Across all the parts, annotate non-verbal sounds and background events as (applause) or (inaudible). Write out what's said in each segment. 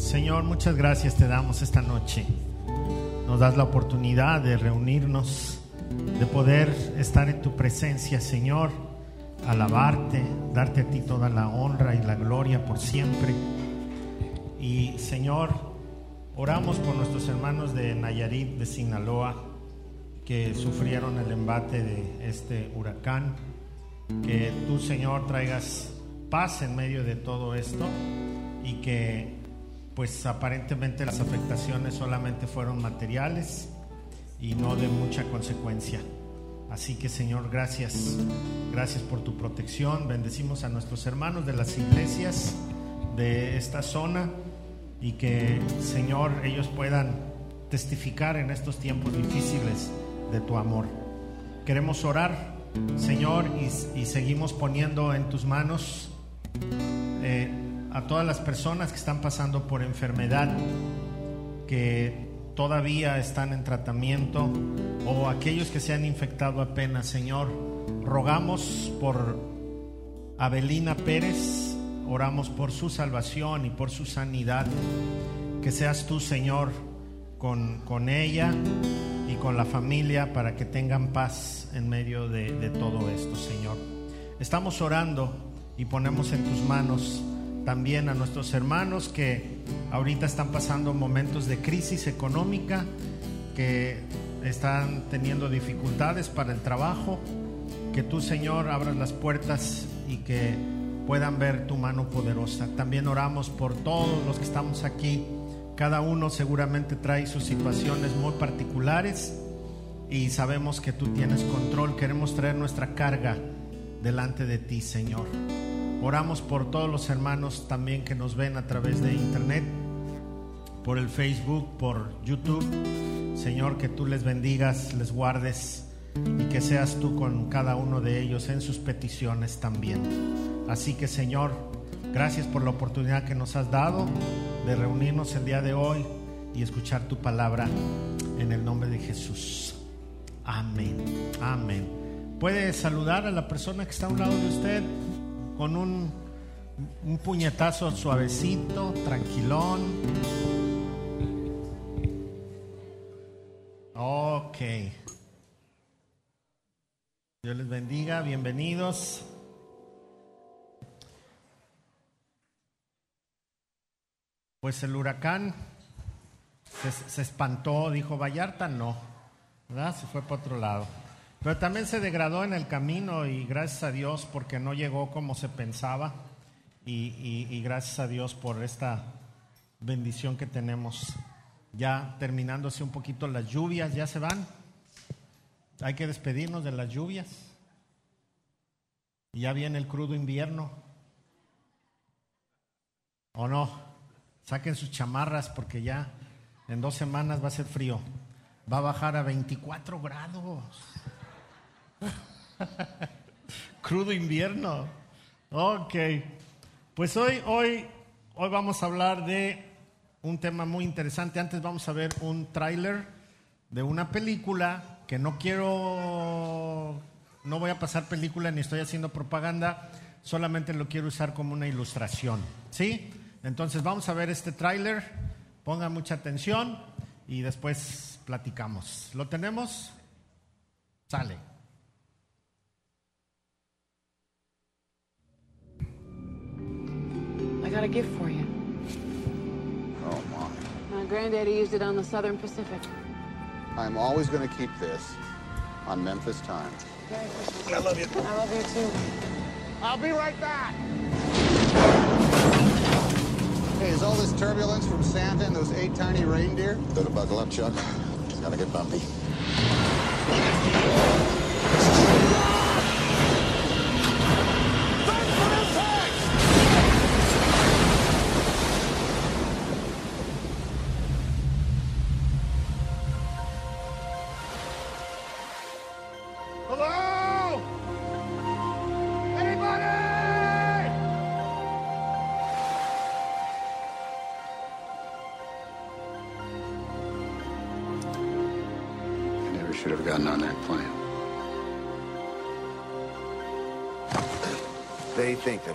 Señor, muchas gracias te damos esta noche. Nos das la oportunidad de reunirnos, de poder estar en tu presencia, Señor, alabarte, darte a ti toda la honra y la gloria por siempre. Y Señor, oramos por nuestros hermanos de Nayarit, de Sinaloa, que sufrieron el embate de este huracán. Que tú, Señor, traigas paz en medio de todo esto y que pues aparentemente las afectaciones solamente fueron materiales y no de mucha consecuencia. Así que Señor, gracias, gracias por tu protección. Bendecimos a nuestros hermanos de las iglesias de esta zona y que Señor ellos puedan testificar en estos tiempos difíciles de tu amor. Queremos orar, Señor, y, seguimos poniendo en tus manos eh, a todas las personas que están pasando por enfermedad, que todavía están en tratamiento, o aquellos que se han infectado apenas, Señor. Rogamos por Abelina Pérez, oramos por su salvación y por su sanidad. Que seas tú, Señor, con, con ella y con la familia para que tengan paz en medio de, de todo esto, Señor. Estamos orando y ponemos en tus manos también a nuestros hermanos que ahorita están pasando momentos de crisis económica, que están teniendo dificultades para el trabajo. Que tú, Señor, abras las puertas y que puedan ver tu mano poderosa. También oramos por todos los que estamos aquí. Cada uno seguramente trae sus situaciones muy particulares y sabemos que tú tienes control. Queremos traer nuestra carga delante de ti, Señor. Oramos por todos los hermanos también que nos ven a través de internet, por el Facebook, por YouTube. Señor, que tú les bendigas, les guardes y que seas tú con cada uno de ellos en sus peticiones también. Así que Señor, gracias por la oportunidad que nos has dado de reunirnos el día de hoy y escuchar tu palabra en el nombre de Jesús. Amén. Amén. ¿Puede saludar a la persona que está a un lado de usted? Con un, un puñetazo suavecito, tranquilón. Ok. Dios les bendiga, bienvenidos. Pues el huracán se, espantó, dijo Vallarta, no, ¿verdad? Se fue para otro lado. Pero también se degradó en el camino y gracias a Dios porque no llegó como se pensaba y, gracias a Dios por esta bendición que tenemos. Ya terminándose un poquito las lluvias, ya se van. Hay que despedirnos de las lluvias. Y ya viene el crudo invierno. ¿O no? Saquen sus chamarras porque ya en dos semanas va a ser frío. Va a bajar a 24 grados. (laughs) Crudo invierno. Ok. Pues hoy, hoy, hoy vamos a hablar de un tema muy interesante. Antes vamos a ver un tráiler de una película que no quiero, no voy a pasar película ni estoy haciendo propaganda, solamente lo quiero usar como una ilustración. ¿Sí? Entonces vamos a ver este tráiler, ponga mucha atención y después platicamos. ¿Lo tenemos? Sale. Got a gift for you. Oh, Mom. My granddaddy used it on the Southern Pacific. I'm always going to keep this on Memphis time. I love you. I love you too. I'll be right back. Hey, is all this turbulence from Santa and those eight tiny reindeer? Better buckle up, Chuck. It's gonna get bumpy.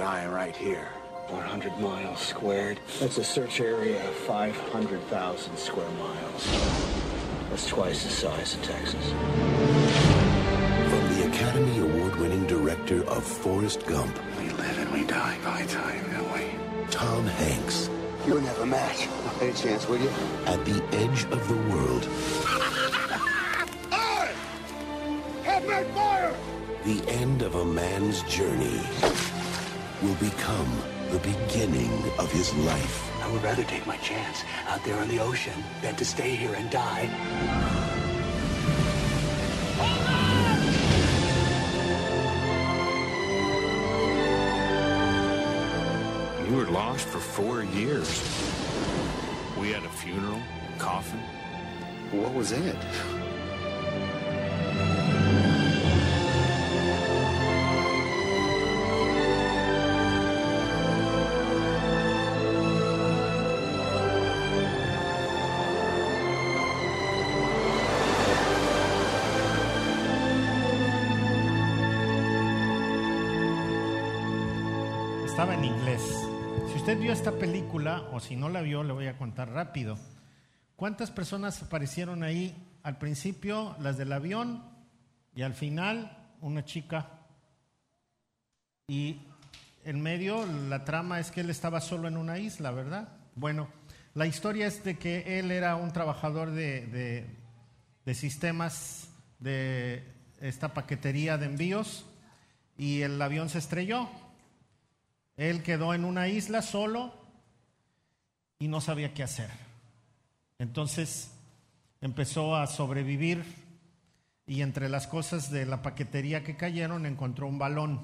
I am right here. 100 miles squared. That's a search area of 500,000 square miles. That's twice the size of Texas. From the Academy Award winning director of Forrest Gump, We live and we die by time, don't we? Tom Hanks, You wouldn't have a match. Any chance, would you? at the edge of the world, the end of a man's journey will become the beginning of his life. I would rather take my chance out there on the ocean than to stay here and die. You were lost for four years. We had a funeral, coffin. What was in it? Estaba en inglés. Si usted vio esta película, o si no la vio, le voy a contar rápido. ¿Cuántas personas aparecieron ahí? Al principio, las del avión, y al final, una chica. Y en medio, la trama es que él estaba solo en una isla, ¿verdad? Bueno, la historia es de que él era un trabajador de, de- de sistemas de esta paquetería de envíos y el avión se estrelló. Él quedó en una isla solo y no sabía qué hacer. Entonces empezó a sobrevivir y entre las cosas de la paquetería que cayeron encontró un balón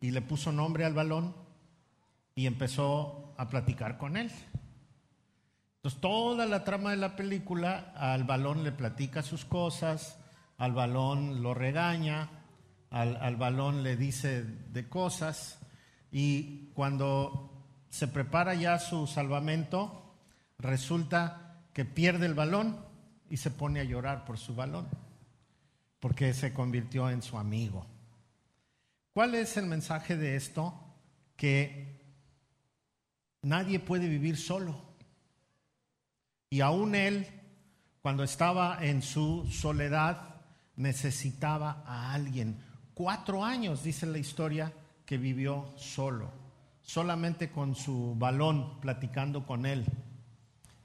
y le puso nombre al balón y empezó a platicar con él. Entonces toda la trama de la película al balón le platica sus cosas, al balón lo regaña, al, al balón le dice de cosas y cuando se prepara ya su salvamento, resulta que pierde el balón y se pone a llorar por su balón, porque se convirtió en su amigo. ¿Cuál es el mensaje de esto? Que nadie puede vivir solo. Y aún él, cuando estaba en su soledad, necesitaba a alguien. Cuatro años, dice la historia, que vivió solo, solamente con su balón, platicando con él.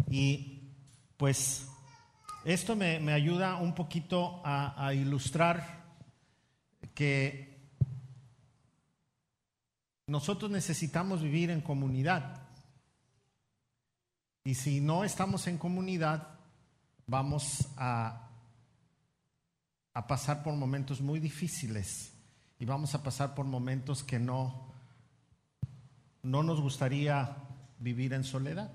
Y pues esto me, me ayuda un poquito a, a ilustrar que nosotros necesitamos vivir en comunidad. Y si no estamos en comunidad, vamos a, a pasar por momentos muy difíciles y vamos a pasar por momentos que no, no nos gustaría vivir en soledad.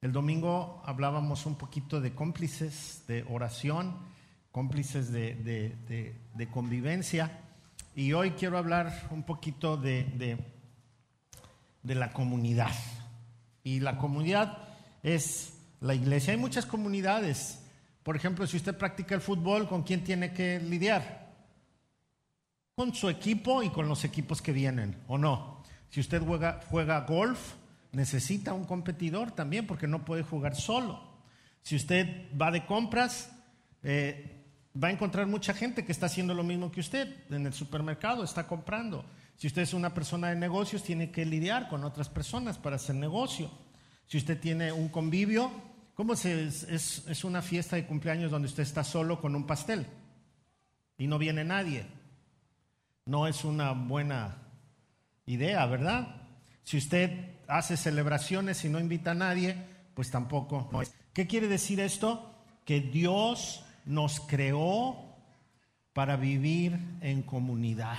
El domingo hablábamos un poquito de cómplices de oración, cómplices de, de- de- de convivencia, y hoy quiero hablar un poquito de, la comunidad. Y la comunidad es la iglesia. Hay muchas comunidades. Por ejemplo, si usted practica el fútbol, ¿con quién tiene que lidiar? Con su equipo y con los equipos que vienen, ¿o no? Si usted juega, golf, necesita un competidor también porque no puede jugar solo. Si usted va de compras, eh, va a encontrar mucha gente que está haciendo lo mismo que usted en el supermercado, está comprando. Si usted es una persona de negocios, tiene que lidiar con otras personas para hacer negocio. Si usted tiene un convivio, ¿cómo se, es, es- una fiesta de cumpleaños donde usted está solo con un pastel y no viene nadie? No es una buena idea, ¿verdad? Si usted hace celebraciones y no invita a nadie, pues tampoco es. ¿Qué quiere decir esto? Que Dios nos creó para vivir en comunidad.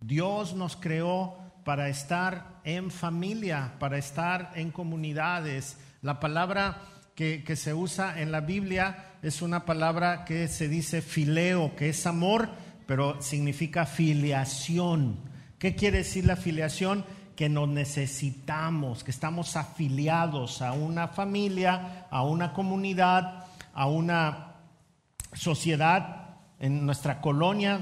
Dios nos creó para estar en familia, para estar en comunidades. La palabra que, se usa en la Biblia es una palabra que se dice fileo, que es amor, pero significa filiación. ¿Qué quiere decir la filiación? Que nos necesitamos, que estamos afiliados a una familia, a una comunidad, a una sociedad, en nuestra colonia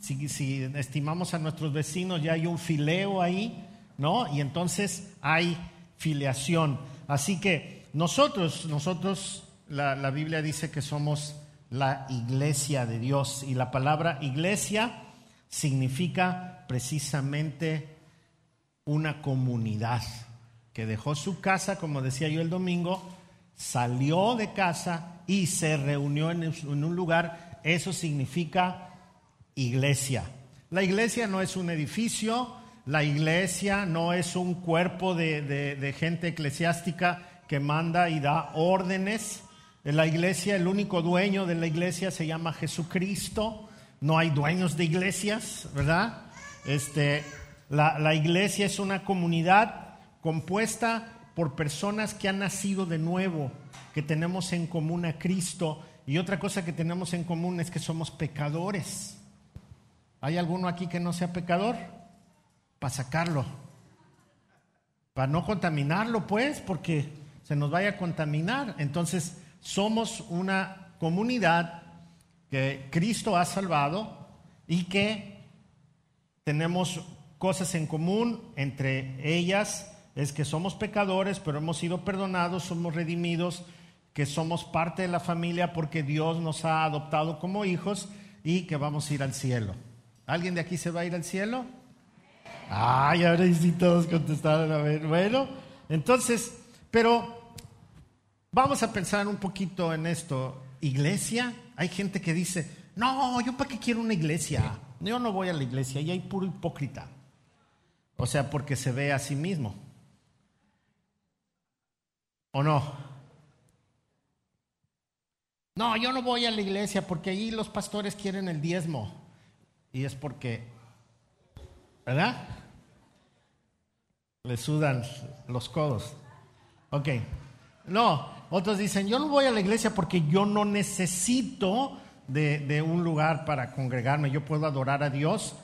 si, si estimamos a nuestros vecinos, ya hay un fileo ahí, ¿no? Y entonces hay filiación. Así que nosotros, nosotros, la, la Biblia dice que somos la iglesia de Dios y la palabra iglesia significa precisamente una comunidad que dejó su casa, como decía yo el domingo, salió de casa y se reunió en, en un lugar. Eso significa iglesia. La iglesia no es un edificio, la iglesia no es un cuerpo de, de- gente eclesiástica que manda y da órdenes. En la iglesia, el único dueño de la iglesia se llama Jesucristo. No hay dueños de iglesias, ¿verdad? Este, la, la iglesia es una comunidad compuesta por personas que han nacido de nuevo, que tenemos en común a Cristo. Y otra cosa que tenemos en común es que somos pecadores. ¿Hay alguno aquí que no sea pecador? Para sacarlo. Para no contaminarlo, pues, porque se nos vaya a contaminar. Entonces, somos una comunidad que Cristo ha salvado y que tenemos cosas en común. Entre ellas es que somos pecadores, pero hemos sido perdonados, somos redimidos, que somos parte de la familia porque Dios nos ha adoptado como hijos y que vamos a ir al cielo. ¿Alguien de aquí se va a ir al cielo? Ay, ahora sí todos contestaron. A ver, bueno, entonces, pero vamos a pensar un poquito en esto. Iglesia, hay gente que dice, no, yo para qué quiero una iglesia. Yo no voy a la iglesia y hay puro hipócrita. O sea, porque se ve a sí mismo. ¿O no? No, yo no voy a la iglesia porque ahí los pastores quieren el diezmo. Y es porque, ¿verdad? Le sudan los codos. Ok. No, otros dicen, yo no voy a la iglesia porque yo no necesito de, de un lugar para congregarme. Yo puedo adorar a Dios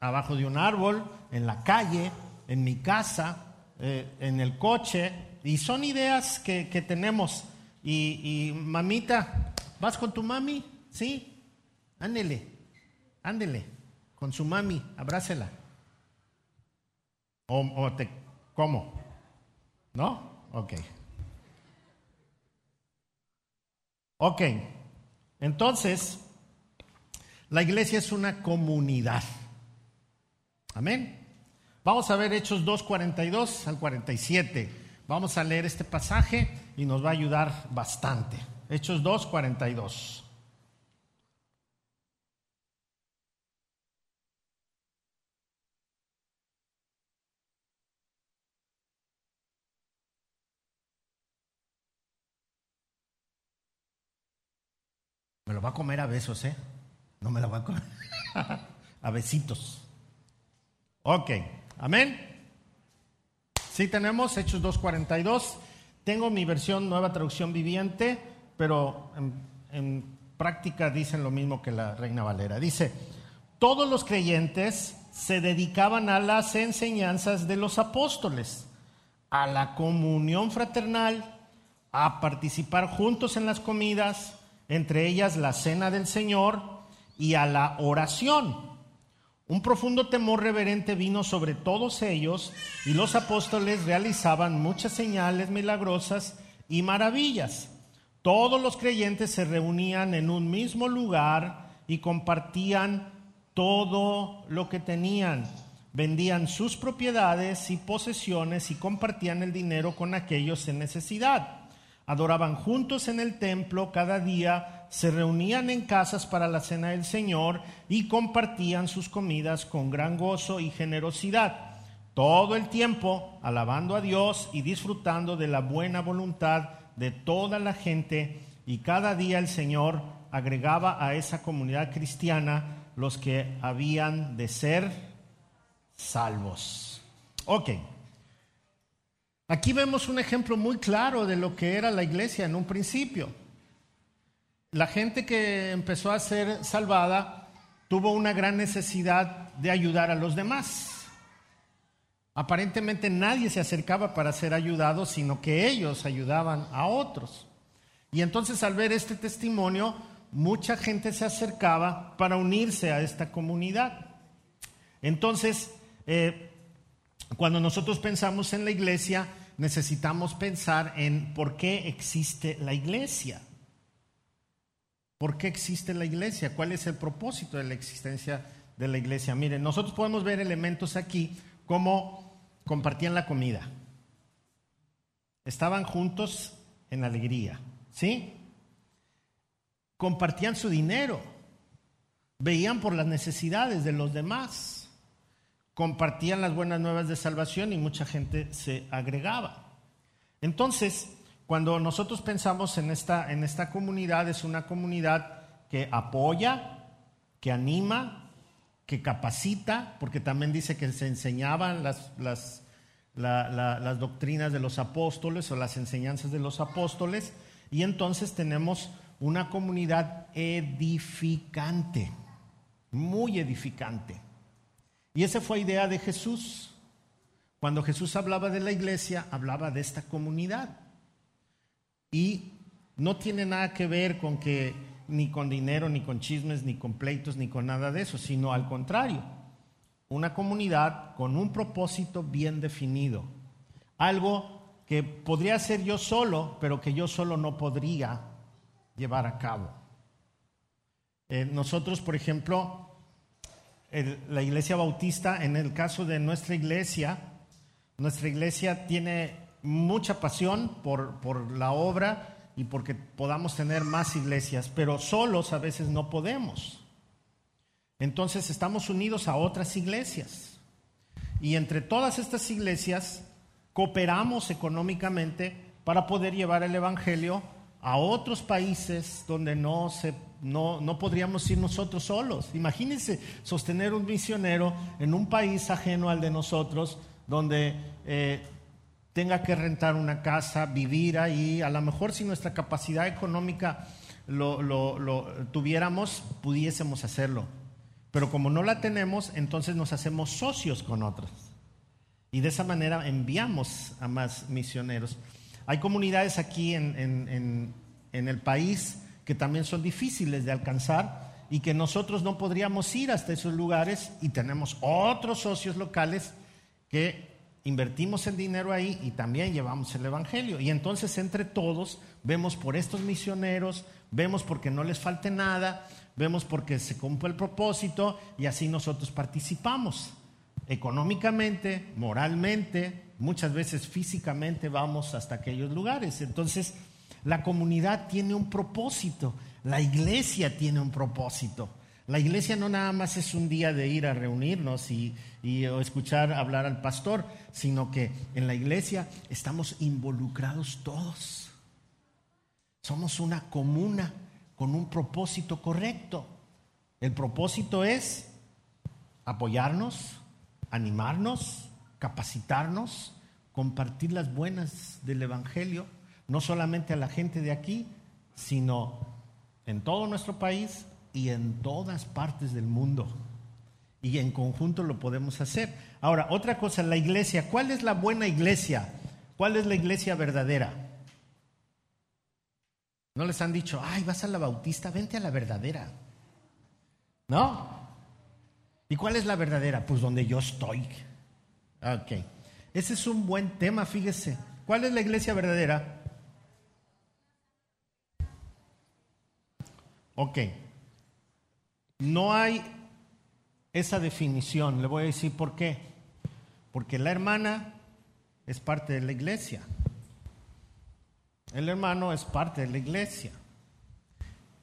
abajo de un árbol, en la calle, en mi casa, eh, en el coche. Y son ideas que, que tenemos. Y, y, mamita, ¿vas con tu mami? Sí, ándele, ándele, con su mami, abrácela. O, o te, ¿cómo? ¿No? Ok. Ok, entonces, la iglesia es una comunidad. Amén. Vamos a ver Hechos 2, 42 al 47. Vamos a leer este pasaje y nos va a ayudar bastante. Hechos 2, Me lo va a comer a besos, ¿eh? No me lo va a comer. (laughs) a besitos. Ok, amén. Sí tenemos Hechos 2.42. Tengo mi versión nueva traducción viviente, pero en, en, práctica dicen lo mismo que la Reina Valera. Dice, todos los creyentes se dedicaban a las enseñanzas de los apóstoles, a la comunión fraternal, a participar juntos en las comidas, entre ellas la cena del Señor y a la oración. Un profundo temor reverente vino sobre todos ellos y los apóstoles realizaban muchas señales milagrosas y maravillas. Todos los creyentes se reunían en un mismo lugar y compartían todo lo que tenían. Vendían sus propiedades y posesiones y compartían el dinero con aquellos en necesidad. Adoraban juntos en el templo cada día, se reunían en casas para la cena del Señor y compartían sus comidas con gran gozo y generosidad. Todo el tiempo alabando a Dios y disfrutando de la buena voluntad de toda la gente. Y cada día el Señor agregaba a esa comunidad cristiana los que habían de ser salvos. Ok. Aquí vemos un ejemplo muy claro de lo que era la iglesia en un principio. La gente que empezó a ser salvada tuvo una gran necesidad de ayudar a los demás. Aparentemente nadie se acercaba para ser ayudado, sino que ellos ayudaban a otros. Y entonces al ver este testimonio, mucha gente se acercaba para unirse a esta comunidad. Entonces, eh, cuando nosotros pensamos en la iglesia, necesitamos pensar en por qué existe la iglesia. ¿Por qué existe la iglesia? ¿Cuál es el propósito de la existencia de la iglesia? Miren, nosotros podemos ver elementos aquí como compartían la comida. Estaban juntos en alegría, ¿sí? Compartían su dinero, veían por las necesidades de los demás, compartían las buenas nuevas de salvación y mucha gente se agregaba. Entonces, cuando nosotros pensamos en esta, en esta comunidad, es una comunidad que apoya, que anima, que capacita, porque también dice que se enseñaban las, las, las doctrinas de los apóstoles o las enseñanzas de los apóstoles, y entonces tenemos una comunidad edificante, muy edificante. Y esa fue idea de Jesús. Cuando Jesús hablaba de la iglesia, hablaba de esta comunidad. Y no tiene nada que ver con que ni con dinero, ni con chismes, ni con pleitos, ni con nada de eso, sino al contrario, una comunidad con un propósito bien definido. Algo que podría ser yo solo, pero que yo solo no podría llevar a cabo. Eh, nosotros, por ejemplo, la iglesia bautista, en el caso de nuestra iglesia, nuestra iglesia tiene mucha pasión por, por la obra y porque podamos tener más iglesias, pero solos a veces no podemos. Entonces estamos unidos a otras iglesias. Y entre todas estas iglesias cooperamos económicamente para poder llevar el Evangelio a otros países donde no, se, no, no podríamos ir nosotros solos. Imagínense sostener un misionero en un país ajeno al de nosotros, donde eh, tenga que rentar una casa, vivir ahí, a lo mejor si nuestra capacidad económica lo, lo, tuviéramos, pudiésemos hacerlo. Pero como no la tenemos, entonces nos hacemos socios con otros. Y de esa manera enviamos a más misioneros. Hay comunidades aquí en, en, en, el país que también son difíciles de alcanzar y que nosotros no podríamos ir hasta esos lugares y tenemos otros socios locales que invertimos el dinero ahí y también llevamos el Evangelio. Y entonces entre todos vemos por estos misioneros, vemos porque no les falte nada, vemos porque se cumple el propósito y así nosotros participamos. Económicamente, moralmente, muchas veces físicamente vamos hasta aquellos lugares. Entonces, la comunidad tiene un propósito, la iglesia tiene un propósito. La iglesia no nada más es un día de ir a reunirnos y, escuchar hablar al pastor, sino que en la iglesia estamos involucrados todos. Somos una comuna con un propósito correcto. El propósito es apoyarnos, animarnos, capacitarnos, compartir las buenas del Evangelio, no solamente a la gente de aquí, sino en todo nuestro país y en todas partes del mundo. Y en conjunto lo podemos hacer. Ahora, otra cosa, la iglesia. ¿Cuál es la buena iglesia? ¿Cuál es la iglesia verdadera? No les han dicho, ay, vas a la bautista, vente a la verdadera. ¿No? ¿Y cuál es la verdadera? Pues donde yo estoy. Ok. Ese es un buen tema, fíjese. ¿Cuál es la iglesia verdadera? Ok. No hay esa definición. Le voy a decir por qué. Porque la hermana es parte de la iglesia. El hermano es parte de la iglesia.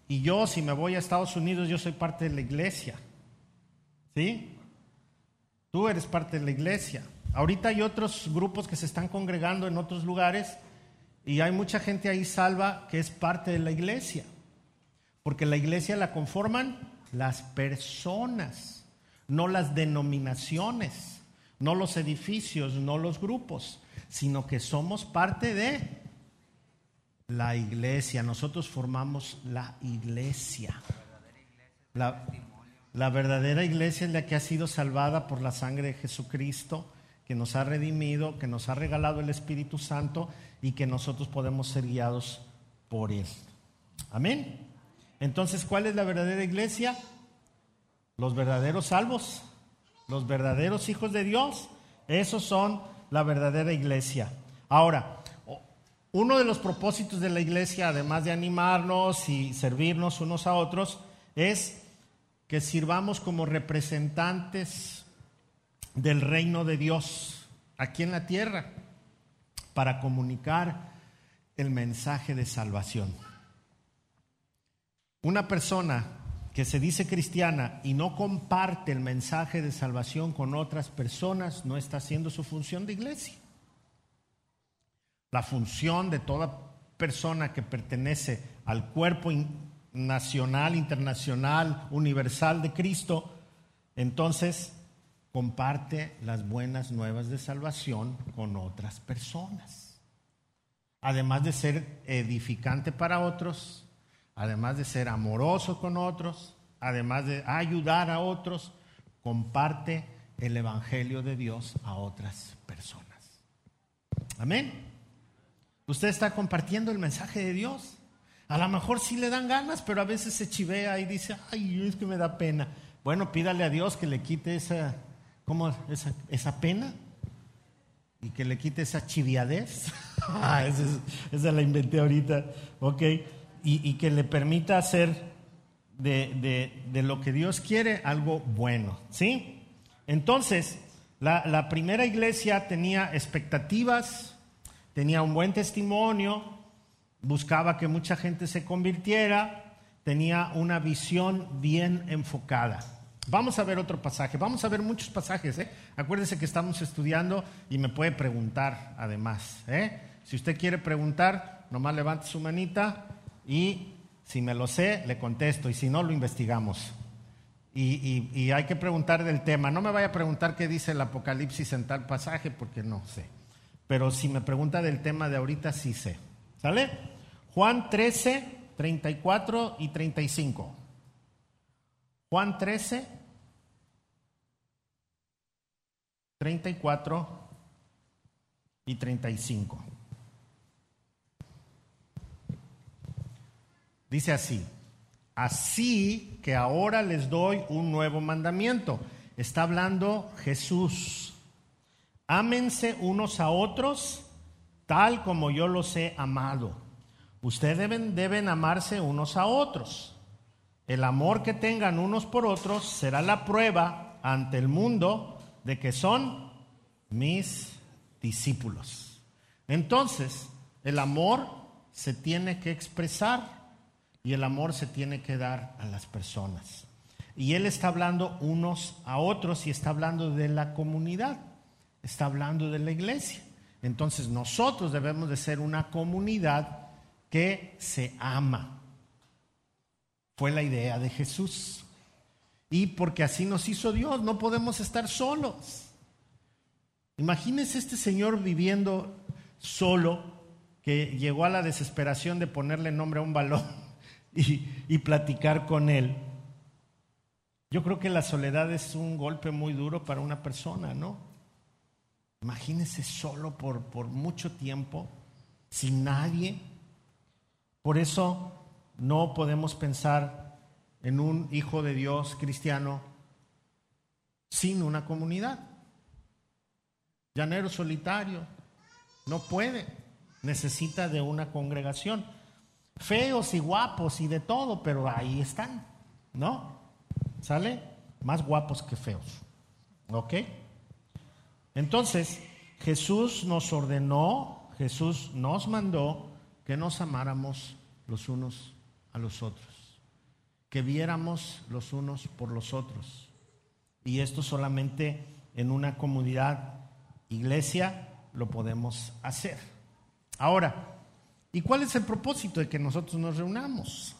Y yo, si me voy a Estados Unidos, yo soy parte de la iglesia. ¿Sí? Tú eres parte de la iglesia. Ahorita hay otros grupos que se están congregando en otros lugares y hay mucha gente ahí salva que es parte de la iglesia. Porque la iglesia la conforman las personas, no las denominaciones, no los edificios, no los grupos, sino que somos parte de la iglesia. Nosotros formamos la iglesia. La, la, verdadera iglesia es la que ha sido salvada por la sangre de Jesucristo, que nos ha redimido, que nos ha regalado el Espíritu Santo y que nosotros podemos ser guiados por Él. Amén. Entonces, ¿cuál es la verdadera iglesia? Los verdaderos salvos, los verdaderos hijos de Dios. Esos son la verdadera iglesia. Ahora, uno de los propósitos de la iglesia, además de animarnos y servirnos unos a otros, es que sirvamos como representantes del reino de Dios aquí en la tierra para comunicar el mensaje de salvación. Una persona que se dice cristiana y no comparte el mensaje de salvación con otras personas no está haciendo su función de iglesia. La función de toda persona que pertenece al cuerpo nacional, internacional, universal de Cristo, entonces comparte las buenas nuevas de salvación con otras personas. Además de ser edificante para otros, además de ser amoroso con otros, además de ayudar a otros, comparte el Evangelio de Dios a otras personas. Amén. Usted está compartiendo el mensaje de Dios. A lo mejor sí le dan ganas, pero a veces se chivea y dice, ay, es que me da pena. Bueno, pídale a Dios que le quite esa, ¿cómo? esa, esa pena y que le quite esa chiviadez. (laughs) ah, esa, esa, la inventé ahorita, ok. Y, que le permita hacer de, lo que Dios quiere algo bueno, ¿sí? Entonces, la, la primera iglesia tenía expectativas, tenía un buen testimonio, buscaba que mucha gente se convirtiera, tenía una visión bien enfocada. Vamos a ver otro pasaje, vamos a ver muchos pasajes. ¿eh? Acuérdese que estamos estudiando y me puede preguntar además. ¿eh? Si usted quiere preguntar, nomás levante su manita y si me lo sé, le contesto y si no, lo investigamos. Y, y, y hay que preguntar del tema. No me vaya a preguntar qué dice el Apocalipsis en tal pasaje porque no sé. Pero si me pregunta del tema de ahorita, sí sé. ¿Sale? Juan 13, 34 y 35. Juan 13, 34 y 35. Dice así, así que ahora les doy un nuevo mandamiento. Está hablando Jesús. Ámense unos a otros tal como yo los he amado. Ustedes deben, deben amarse unos a otros. El amor que tengan unos por otros será la prueba ante el mundo de que son mis discípulos. Entonces, el amor se tiene que expresar y el amor se tiene que dar a las personas. Y él está hablando unos a otros y está hablando de la comunidad, está hablando de la iglesia. Entonces nosotros debemos de ser una comunidad que se ama. Fue la idea de Jesús. Y porque así nos hizo Dios, no podemos estar solos. Imagínese este señor viviendo solo, que llegó a la desesperación de ponerle nombre a un balón y, platicar con él. Yo creo que la soledad es un golpe muy duro para una persona, ¿no? Imagínese solo por, por mucho tiempo, sin nadie. Por eso no podemos pensar en un hijo de Dios cristiano sin una comunidad. Llanero solitario, no puede, necesita de una congregación. Feos y guapos y de todo, pero ahí están, ¿no? ¿Sale? Más guapos que feos. ¿Ok? Entonces, Jesús nos ordenó, Jesús nos mandó que nos amáramos los unos a los otros, que viéramos los unos por los otros. Y esto solamente en una comunidad, iglesia, lo podemos hacer. Ahora, ¿y cuál es el propósito de que nosotros nos reunamos?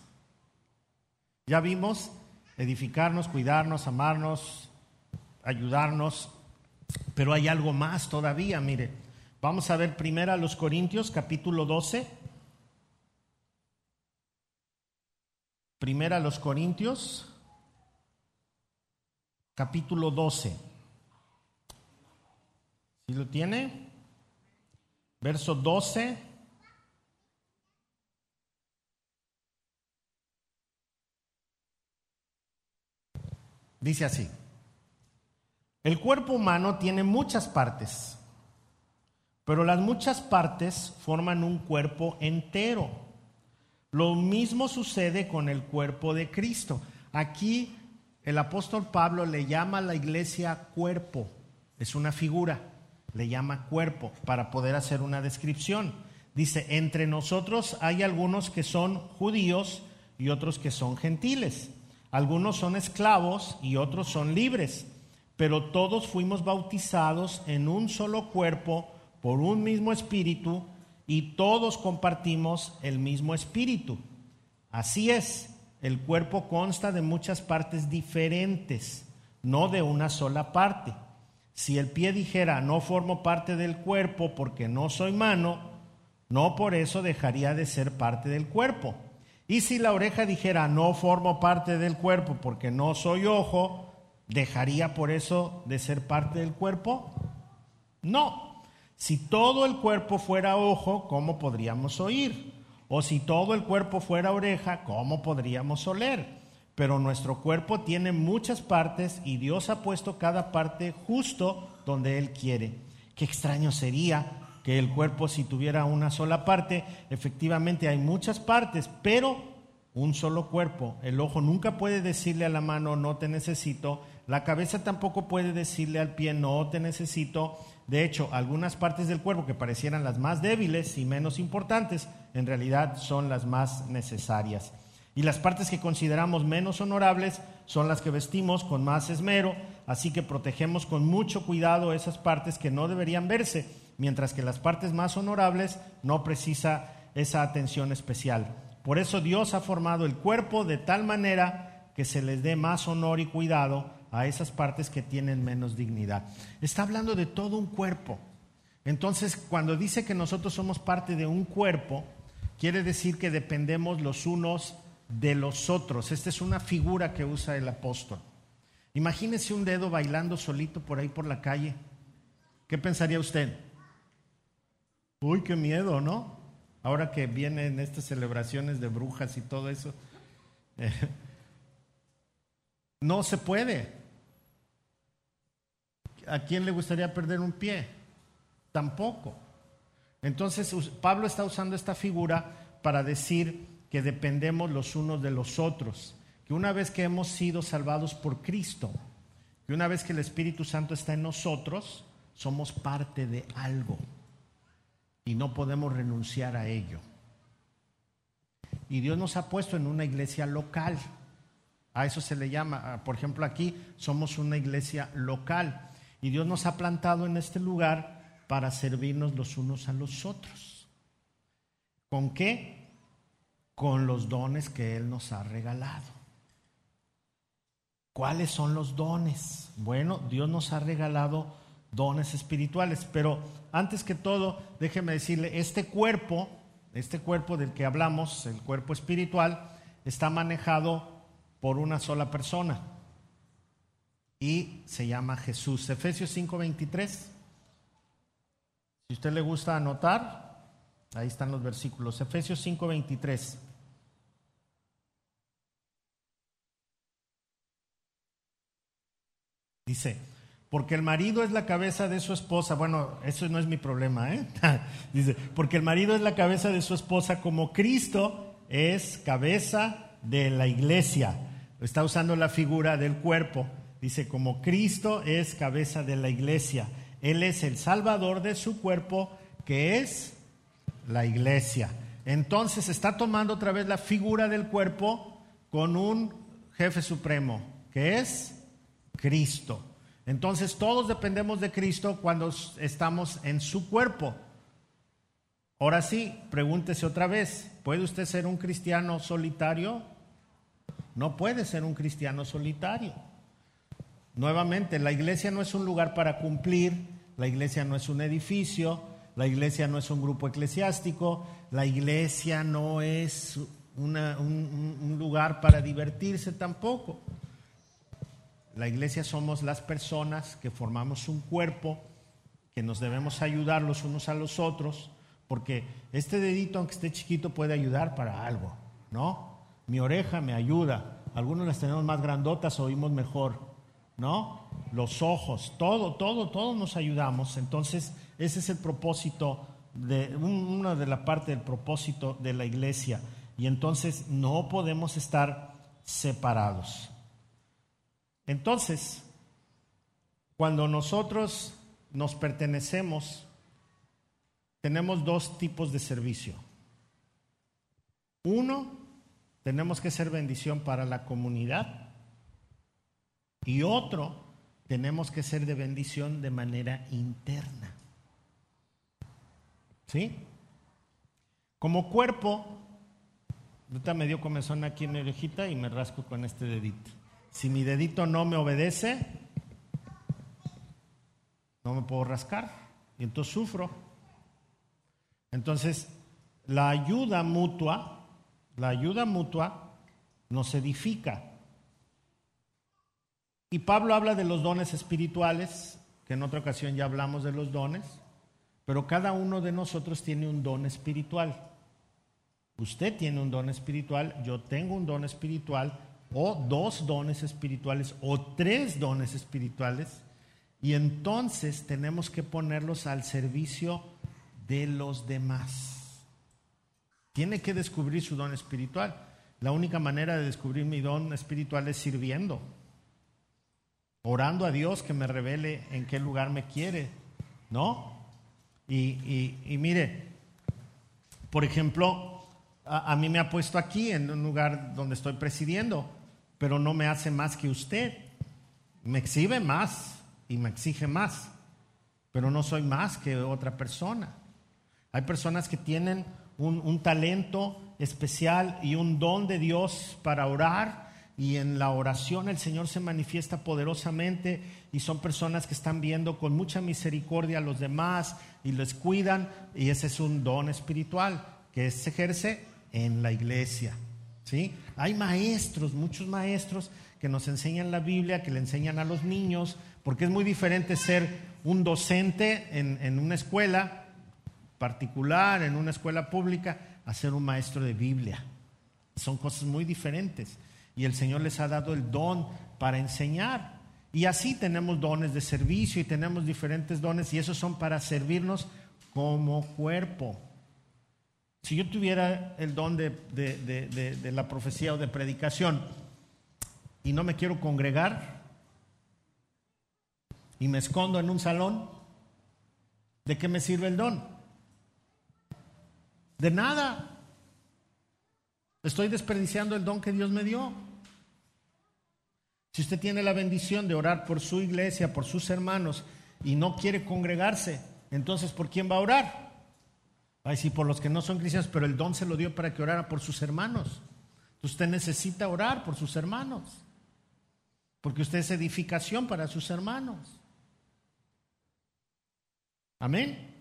Ya vimos edificarnos, cuidarnos, amarnos, ayudarnos pero hay algo más todavía, mire. Vamos a ver primero a los Corintios capítulo 12. Primera a los Corintios capítulo 12. ¿Sí lo tiene? Verso 12. Dice así, el cuerpo humano tiene muchas partes, pero las muchas partes forman un cuerpo entero. Lo mismo sucede con el cuerpo de Cristo. Aquí el apóstol Pablo le llama a la iglesia cuerpo, es una figura, le llama cuerpo para poder hacer una descripción. Dice, entre nosotros hay algunos que son judíos y otros que son gentiles. Algunos son esclavos y otros son libres, pero todos fuimos bautizados en un solo cuerpo por un mismo espíritu y todos compartimos el mismo espíritu. Así es, el cuerpo consta de muchas partes diferentes, no de una sola parte. Si el pie dijera, no formo parte del cuerpo porque no soy mano, no por eso dejaría de ser parte del cuerpo. Y si la oreja dijera, no formo parte del cuerpo porque no soy ojo, ¿dejaría por eso de ser parte del cuerpo? No. Si todo el cuerpo fuera ojo, ¿cómo podríamos oír? O si todo el cuerpo fuera oreja, ¿cómo podríamos oler? Pero nuestro cuerpo tiene muchas partes y Dios ha puesto cada parte justo donde Él quiere. Qué extraño sería que el cuerpo si tuviera una sola parte, efectivamente hay muchas partes, pero un solo cuerpo. El ojo nunca puede decirle a la mano, no te necesito. La cabeza tampoco puede decirle al pie, no te necesito. De hecho, algunas partes del cuerpo que parecieran las más débiles y menos importantes, en realidad son las más necesarias. Y las partes que consideramos menos honorables son las que vestimos con más esmero, así que protegemos con mucho cuidado esas partes que no deberían verse mientras que las partes más honorables no precisa esa atención especial. Por eso Dios ha formado el cuerpo de tal manera que se les dé más honor y cuidado a esas partes que tienen menos dignidad. Está hablando de todo un cuerpo. Entonces, cuando dice que nosotros somos parte de un cuerpo, quiere decir que dependemos los unos de los otros. Esta es una figura que usa el apóstol. Imagínese un dedo bailando solito por ahí por la calle. ¿Qué pensaría usted? Uy, qué miedo, ¿no? Ahora que vienen estas celebraciones de brujas y todo eso. (laughs) no se puede. ¿A quién le gustaría perder un pie? Tampoco. Entonces, Pablo está usando esta figura para decir que dependemos los unos de los otros, que una vez que hemos sido salvados por Cristo, que una vez que el Espíritu Santo está en nosotros, somos parte de algo y no podemos renunciar a ello. Y Dios nos ha puesto en una iglesia local. A eso se le llama, por ejemplo, aquí somos una iglesia local. Y Dios nos ha plantado en este lugar para servirnos los unos a los otros. ¿Con qué? Con los dones que Él nos ha regalado. ¿Cuáles son los dones? Bueno, Dios nos ha regalado dones espirituales. Pero antes que todo, déjeme decirle, este cuerpo, este cuerpo del que hablamos, el cuerpo espiritual, está manejado por una sola persona y se llama Jesús. Efesios 5:23. Si usted le gusta anotar, ahí están los versículos. Efesios 5:23. Dice, porque el marido es la cabeza de su esposa. Bueno, eso no es mi problema, ¿eh? (laughs) Dice, porque el marido es la cabeza de su esposa como Cristo es cabeza de la iglesia. Está usando la figura del cuerpo. Dice, como Cristo es cabeza de la iglesia. Él es el salvador de su cuerpo, que es la iglesia. Entonces está tomando otra vez la figura del cuerpo con un jefe supremo, que es Cristo. Entonces todos dependemos de Cristo cuando estamos en su cuerpo. Ahora sí, pregúntese otra vez, ¿puede usted ser un cristiano solitario? No puede ser un cristiano solitario. Nuevamente, la iglesia no es un lugar para cumplir, la iglesia no es un edificio, la iglesia no es un grupo eclesiástico, la iglesia no es un, un lugar para divertirse tampoco. La iglesia somos las personas que formamos un cuerpo, que nos debemos ayudar los unos a los otros, porque este dedito, aunque esté chiquito, puede ayudar para algo, ¿no? Mi oreja me ayuda. Algunos las tenemos más grandotas, oímos mejor. ¿no? Los ojos, todo, todo, todos nos ayudamos. Entonces, ese es el propósito, de, una de la parte del propósito de la iglesia. Y entonces no podemos estar separados. Entonces, cuando nosotros nos pertenecemos, tenemos dos tipos de servicio. Uno, tenemos que ser bendición para la comunidad. Y otro, tenemos que ser de bendición de manera interna. ¿Sí? Como cuerpo, ahorita me dio comezón aquí en la orejita y me rasco con este dedito. Si mi dedito no me obedece, no me puedo rascar y entonces sufro. Entonces, la ayuda mutua, la ayuda mutua nos edifica. Y Pablo habla de los dones espirituales, que en otra ocasión ya hablamos de los dones, pero cada uno de nosotros tiene un don espiritual. Usted tiene un don espiritual, yo tengo un don espiritual, o dos dones espirituales, o tres dones espirituales, y entonces tenemos que ponerlos al servicio de los demás. Tiene que descubrir su don espiritual. La única manera de descubrir mi don espiritual es sirviendo orando a Dios que me revele en qué lugar me quiere, ¿no? Y, mire, por ejemplo, a, mí me ha puesto aquí en un lugar donde estoy presidiendo, pero no me hace más que usted. Me exhibe más y me exige más, pero no soy más que otra persona. Hay personas que tienen un, un talento especial y un don de Dios para orar y en la oración el Señor se manifiesta poderosamente y son personas que están viendo con mucha misericordia a los demás y les cuidan y ese es un don espiritual que se ejerce en la iglesia. ¿Sí? Hay maestros, muchos maestros que nos enseñan la Biblia, que le enseñan a los niños, porque es muy diferente ser un docente en, en una escuela particular, en una escuela pública, a ser un maestro de Biblia. Son cosas muy diferentes y el Señor les ha dado el don para enseñar. Y así tenemos dones de servicio y tenemos diferentes dones y esos son para servirnos como cuerpo. Si yo tuviera el don de, la profecía o de predicación y no me quiero congregar y me escondo en un salón, ¿de qué me sirve el don? De nada. Estoy desperdiciando el don que Dios me dio. Si usted tiene la bendición de orar por su iglesia, por sus hermanos, y no quiere congregarse, entonces ¿por quién va a orar? Ay, sí, por los que no son cristianos, pero el don se lo dio para que orara por sus hermanos. Usted necesita orar por sus hermanos, porque usted es edificación para sus hermanos. Amén.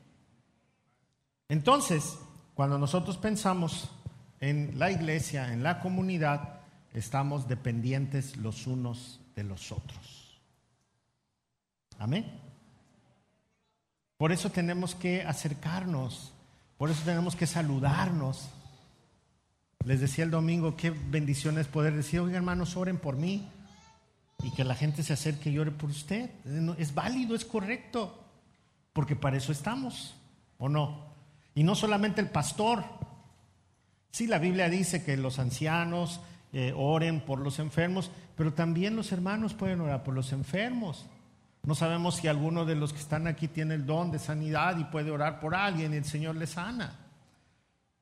Entonces, cuando nosotros pensamos en la iglesia, en la comunidad, estamos dependientes los unos de los otros. Amén. Por eso tenemos que acercarnos, por eso tenemos que saludarnos. Les decía el domingo, qué bendición es poder decir, oiga hermanos, oren por mí y que la gente se acerque y ore por usted. Es válido, es correcto, porque para eso estamos, ¿o no? Y no solamente el pastor. Sí, la Biblia dice que los ancianos, eh, oren por los enfermos, pero también los hermanos pueden orar por los enfermos. No sabemos si alguno de los que están aquí tiene el don de sanidad y puede orar por alguien y el Señor le sana.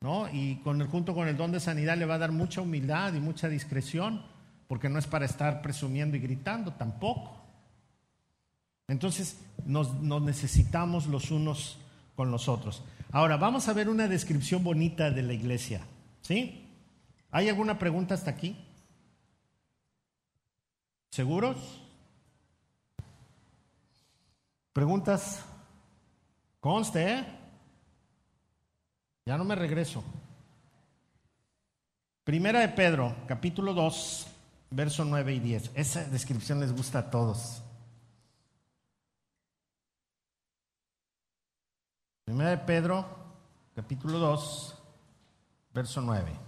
¿no? Y con el, junto con el don de sanidad le va a dar mucha humildad y mucha discreción, porque no es para estar presumiendo y gritando tampoco. Entonces nos, nos necesitamos los unos con los otros. Ahora vamos a ver una descripción bonita de la iglesia. ¿Sí? ¿Hay alguna pregunta hasta aquí? ¿Seguros? ¿Preguntas? Conste, ¿eh? Ya no me regreso. Primera de Pedro, capítulo 2, verso 9 y 10. Esa descripción les gusta a todos. Primera de Pedro, capítulo 2, verso 9.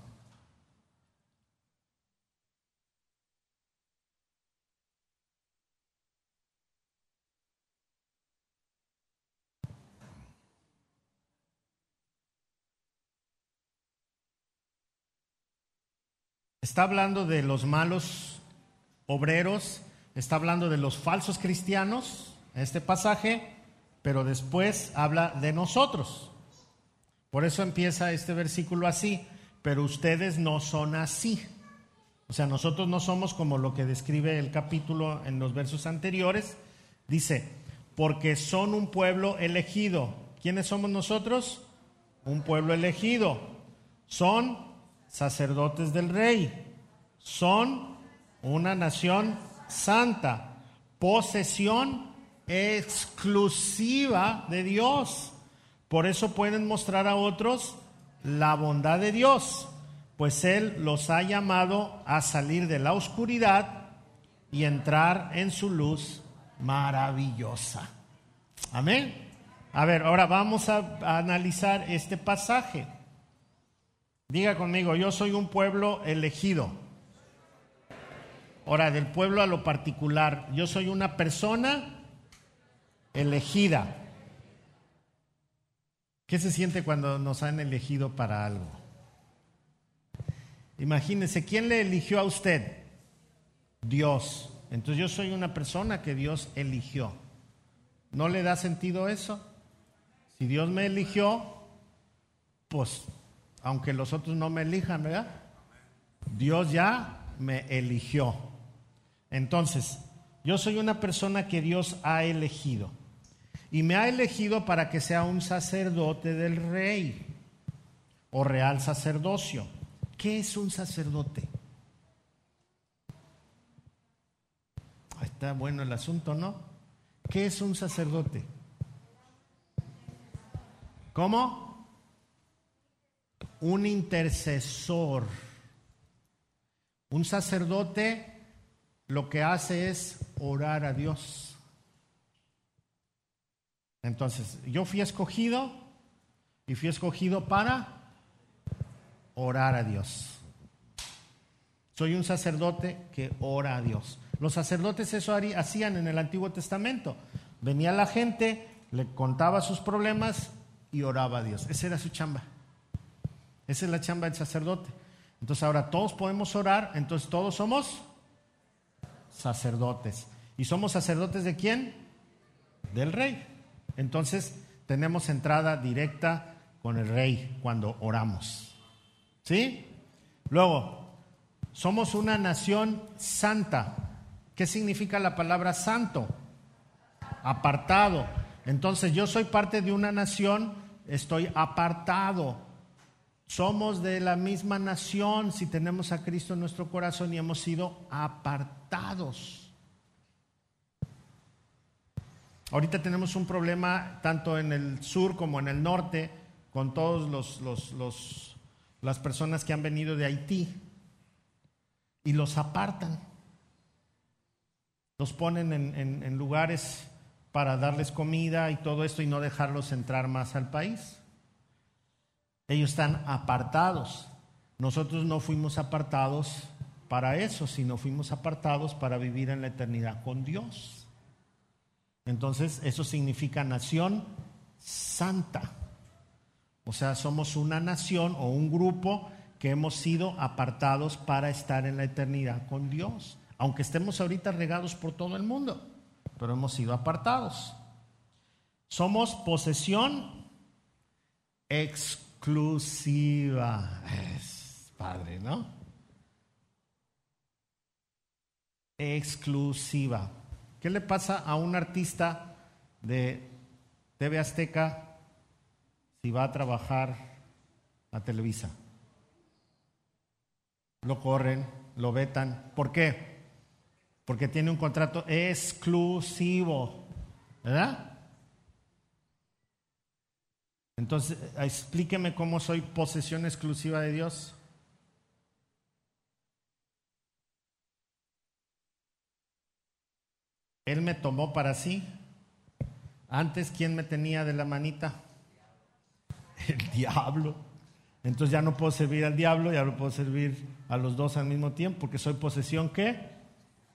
Está hablando de los malos obreros, está hablando de los falsos cristianos, este pasaje, pero después habla de nosotros. Por eso empieza este versículo así, pero ustedes no son así. O sea, nosotros no somos como lo que describe el capítulo en los versos anteriores. Dice, porque son un pueblo elegido. ¿Quiénes somos nosotros? Un pueblo elegido. Son sacerdotes del rey. Son una nación santa. Posesión exclusiva de Dios. Por eso pueden mostrar a otros la bondad de Dios, pues Él los ha llamado a salir de la oscuridad y entrar en su luz maravillosa. Amén. A ver, ahora vamos a, analizar este pasaje. Diga conmigo, yo soy un pueblo elegido. Ahora, del pueblo a lo particular, yo soy una persona elegida. ¿Qué se siente cuando nos han elegido para algo? Imagínese, ¿quién le eligió a usted? Dios. Entonces yo soy una persona que Dios eligió. ¿No le da sentido eso? Si Dios me eligió, pues aunque los otros no me elijan, ¿verdad? Dios ya me eligió. Entonces, yo soy una persona que Dios ha elegido. Y me ha elegido para que sea un sacerdote del rey o real sacerdocio. ¿Qué es un sacerdote? está bueno el asunto, ¿no? ¿Qué es un sacerdote? ¿Cómo? Un intercesor. Un sacerdote lo que hace es orar a Dios. Entonces, yo fui escogido y fui escogido para orar a Dios. Soy un sacerdote que ora a Dios. Los sacerdotes eso hacían en el Antiguo Testamento. Venía la gente, le contaba sus problemas y oraba a Dios. Esa era su chamba. Esa es la chamba del sacerdote. Entonces ahora todos podemos orar, entonces todos somos sacerdotes. ¿Y somos sacerdotes de quién? Del rey. Entonces tenemos entrada directa con el rey cuando oramos. ¿Sí? Luego, somos una nación santa. ¿Qué significa la palabra santo? Apartado. Entonces yo soy parte de una nación, estoy apartado. Somos de la misma nación si tenemos a Cristo en nuestro corazón y hemos sido apartados. Ahorita tenemos un problema tanto en el sur como en el norte con todos los, las personas que han venido de Haití y los apartan. Los ponen en, en lugares para darles comida y todo esto y no dejarlos entrar más al país. Ellos están apartados. Nosotros no fuimos apartados para eso, sino fuimos apartados para vivir en la eternidad con Dios. Entonces, eso significa nación santa. O sea, somos una nación o un grupo que hemos sido apartados para estar en la eternidad con Dios. Aunque estemos ahorita regados por todo el mundo, pero hemos sido apartados. Somos posesión exclusiva. Es padre, ¿no? Exclusiva. ¿Qué le pasa a un artista de TV Azteca si va a trabajar a Televisa? Lo corren, lo vetan. ¿Por qué? Porque tiene un contrato exclusivo, ¿verdad? Entonces, explíqueme cómo soy posesión exclusiva de Dios. Él me tomó para sí. Antes, ¿quién me tenía de la manita? (laughs) El diablo. Entonces ya no puedo servir al diablo, ya no puedo servir a los dos al mismo tiempo, porque soy posesión qué?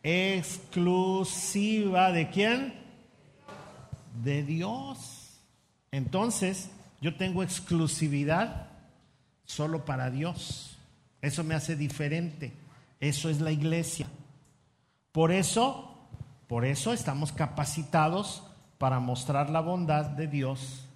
Exclusiva de quién? De Dios. Entonces, yo tengo exclusividad solo para Dios. Eso me hace diferente. Eso es la iglesia. Por eso, por eso estamos capacitados para mostrar la bondad de Dios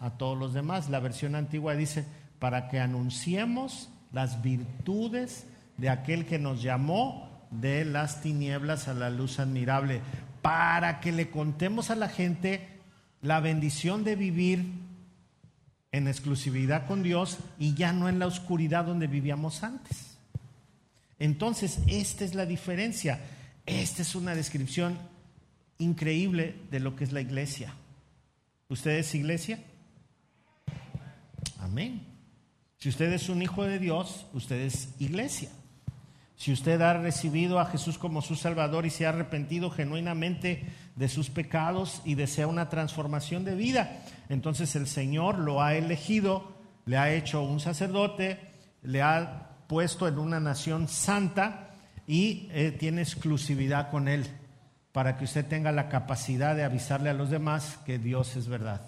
a todos los demás. La versión antigua dice, para que anunciemos las virtudes de aquel que nos llamó de las tinieblas a la luz admirable, para que le contemos a la gente la bendición de vivir en exclusividad con Dios y ya no en la oscuridad donde vivíamos antes. Entonces, esta es la diferencia. Esta es una descripción increíble de lo que es la iglesia. ¿Usted es iglesia? Amén. Si usted es un hijo de Dios, usted es iglesia. Si usted ha recibido a Jesús como su Salvador y se ha arrepentido genuinamente de sus pecados y desea una transformación de vida, entonces el Señor lo ha elegido, le ha hecho un sacerdote, le ha puesto en una nación santa y eh, tiene exclusividad con Él para que usted tenga la capacidad de avisarle a los demás que Dios es verdad,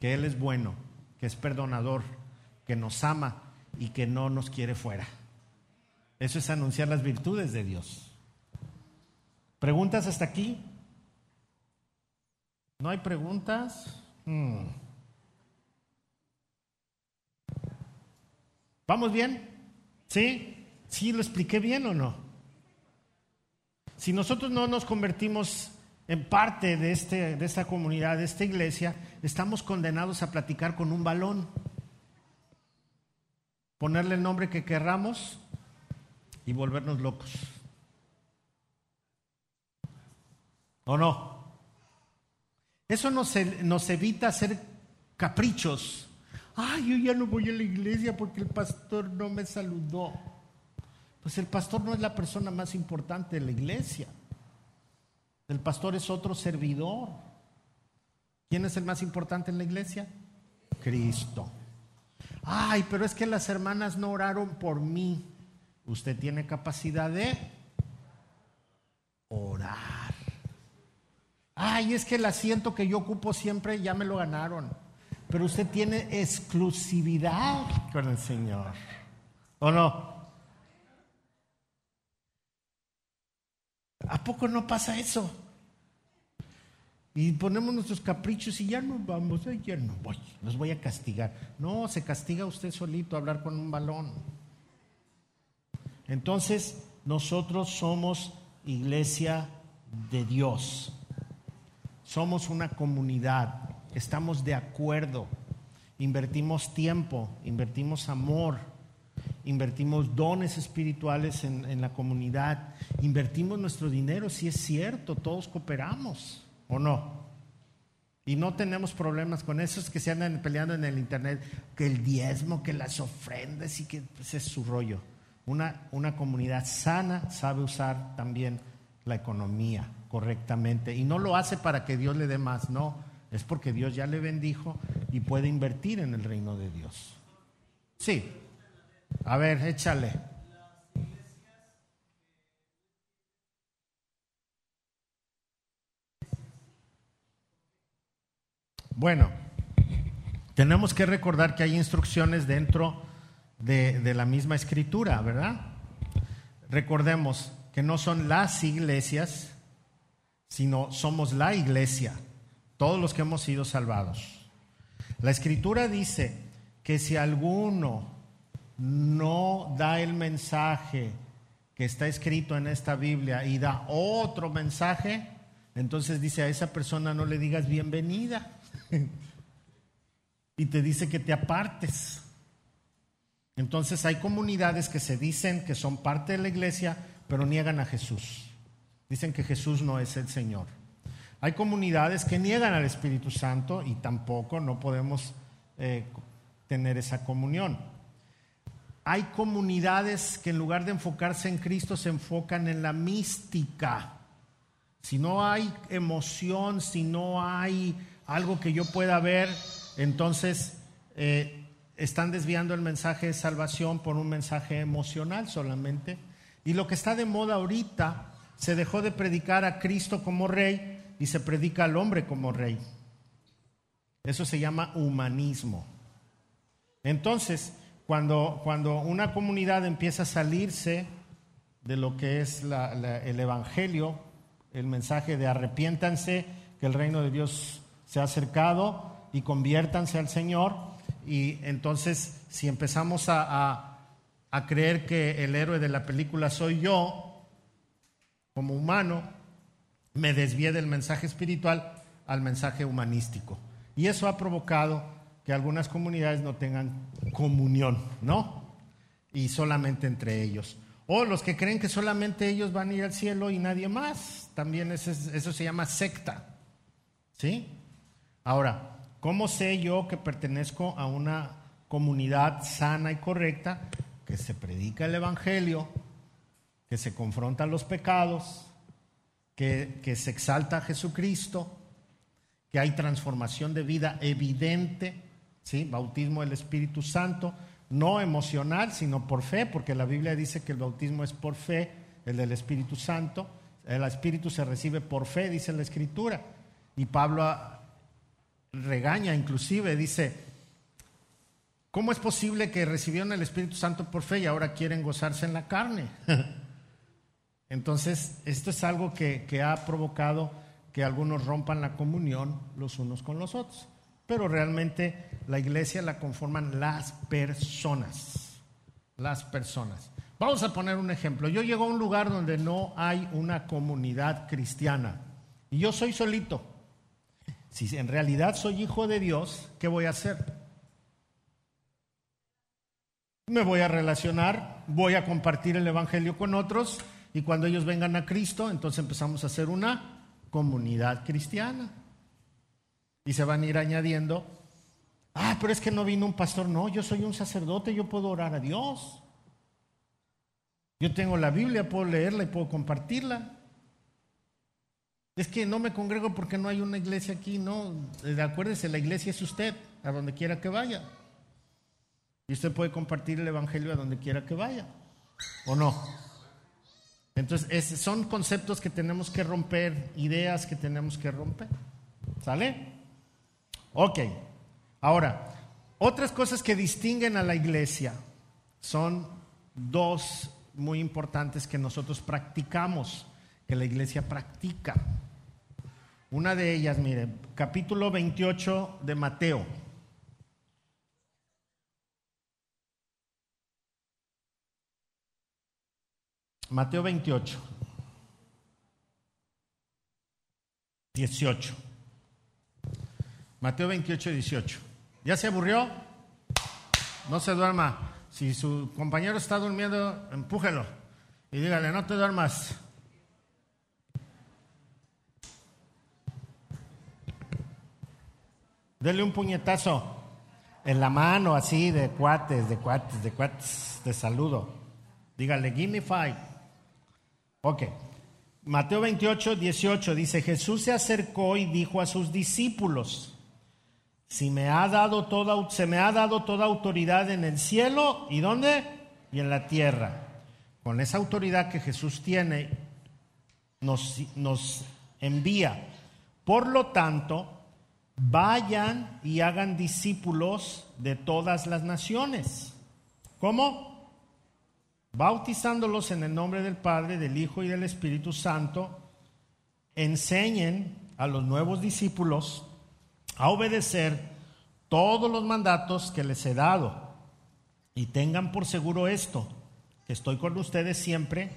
que Él es bueno, que es perdonador, que nos ama y que no nos quiere fuera. Eso es anunciar las virtudes de Dios. ¿Preguntas hasta aquí? ¿No hay preguntas? Hmm. ¿Vamos bien? ¿Sí? ¿Sí lo expliqué bien o no? Si nosotros no nos convertimos en parte de, este, de esta comunidad, de esta iglesia, estamos condenados a platicar con un balón. Ponerle el nombre que querramos y volvernos locos. ¿O no? Eso nos, nos evita hacer caprichos. Ay, yo ya no voy a la iglesia porque el pastor no me saludó. Pues el pastor no es la persona más importante de la iglesia. El pastor es otro servidor. ¿Quién es el más importante en la iglesia? Cristo. Ay, pero es que las hermanas no oraron por mí. Usted tiene capacidad de orar. Ay, es que el asiento que yo ocupo siempre ya me lo ganaron. Pero usted tiene exclusividad con el Señor. ¿O no? ¿A poco no pasa eso? Y ponemos nuestros caprichos y ya no vamos, ya no voy, los voy a castigar. No, se castiga usted solito a hablar con un balón. Entonces, nosotros somos iglesia de Dios. Somos una comunidad, estamos de acuerdo, invertimos tiempo, invertimos amor, invertimos dones espirituales en, la comunidad, invertimos nuestro dinero, si es cierto, todos cooperamos, ¿o no? Y no tenemos problemas con esos que se andan peleando en el internet, que el diezmo, que las ofrendas y que ese es su rollo. Una, una comunidad sana sabe usar también la economía correctamente y no lo hace para que Dios le dé más, no, es porque Dios ya le bendijo y puede invertir en el reino de Dios. Sí, a ver, échale. Bueno, tenemos que recordar que hay instrucciones dentro de, la misma escritura, ¿verdad? Recordemos que no son las iglesias, sino somos la iglesia, todos los que hemos sido salvados. La escritura dice que si alguno no da el mensaje que está escrito en esta Biblia y da otro mensaje, entonces dice a esa persona no le digas bienvenida (laughs) y te dice que te apartes. Entonces hay comunidades que se dicen que son parte de la iglesia, pero niegan a Jesús. Dicen que Jesús no es el Señor. Hay comunidades que niegan al Espíritu Santo y tampoco no podemos eh, tener esa comunión. Hay comunidades que en lugar de enfocarse en Cristo se enfocan en la mística. Si no hay emoción, si no hay algo que yo pueda ver, entonces eh, están desviando el mensaje de salvación por un mensaje emocional solamente. Y lo que está de moda ahorita, se dejó de predicar a Cristo como rey y se predica al hombre como rey. Eso se llama humanismo. Entonces, cuando, cuando una comunidad empieza a salirse de lo que es el Evangelio, el mensaje de arrepiéntanse, que el reino de Dios se ha acercado y conviértanse al Señor. Y entonces, si empezamos a, a- creer que el héroe de la película soy yo, como humano, me desvié del mensaje espiritual al mensaje humanístico. Y eso ha provocado que algunas comunidades no tengan comunión, ¿no? Y solamente entre ellos. O los que creen que solamente ellos van a ir al cielo y nadie más. También eso se llama secta. ¿Sí? Ahora, ¿cómo sé yo que pertenezco a una comunidad sana y correcta que se predica el Evangelio, que se confrontan los pecados, que, que se exalta a Jesucristo, que hay transformación de vida evidente, ¿sí? bautismo del Espíritu Santo, no emocional, sino por fe, porque la Biblia dice que el bautismo es por fe, el del Espíritu Santo, el Espíritu se recibe por fe, dice la Escritura. Y Pablo regaña inclusive, dice, ¿cómo es posible que recibieron el Espíritu Santo por fe y ahora quieren gozarse en la carne? (laughs) Entonces, esto es algo que, que ha provocado que algunos rompan la comunión los unos con los otros. Pero realmente la iglesia la conforman las personas. Las personas. Vamos a poner un ejemplo. Yo llego a un lugar donde no hay una comunidad cristiana y yo soy solito. Si en realidad soy hijo de Dios, ¿qué voy a hacer? Me voy a relacionar, voy a compartir el Evangelio con otros y cuando ellos vengan a Cristo, entonces empezamos a hacer una comunidad cristiana. Y se van a ir añadiendo, ah, pero es que no vino un pastor, no, yo soy un sacerdote, yo puedo orar a Dios. Yo tengo la Biblia, puedo leerla y puedo compartirla. Es que no me congrego porque no hay una iglesia aquí, no. Eh, Acuérdese, la iglesia es usted, a donde quiera que vaya. Y usted puede compartir el Evangelio a donde quiera que vaya, ¿o no? Entonces, es- son conceptos que tenemos que romper, ideas que tenemos que romper. ¿Sale? Ok. Ahora, otras cosas que distinguen a la iglesia son dos muy importantes que nosotros practicamos, que la iglesia practica. Una de ellas, mire, capítulo 28 de Mateo. Mateo 28. 18. Mateo 28, 18. ¿Ya se aburrió? No se duerma. Si su compañero está durmiendo, empújelo y dígale, no te duermas. Dele un puñetazo en la mano, así, de cuates, de cuates, de cuates, de saludo. Dígale, give me five. Ok. Mateo 28, 18 dice, Jesús se acercó y dijo a sus discípulos, si me ha dado toda, se me ha dado toda autoridad en el cielo y dónde? Y en la tierra. Con esa autoridad que Jesús tiene, nos, nos envía. Por lo tanto, vayan y hagan discípulos de todas las naciones. ¿Cómo? bautizándolos en el nombre del Padre, del Hijo y del Espíritu Santo, enseñen a los nuevos discípulos a obedecer todos los mandatos que les he dado. Y tengan por seguro esto, que estoy con ustedes siempre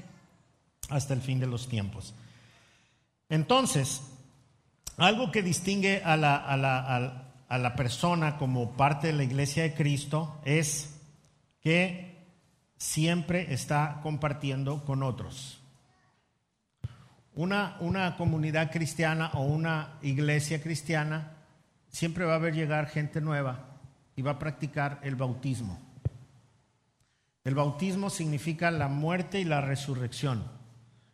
hasta el fin de los tiempos. Entonces, algo que distingue a la, a la, a la- persona como parte de la iglesia de Cristo es que siempre está compartiendo con otros. Una, una comunidad cristiana o una iglesia cristiana siempre va a ver llegar gente nueva y va a practicar el bautismo. El bautismo significa la muerte y la resurrección.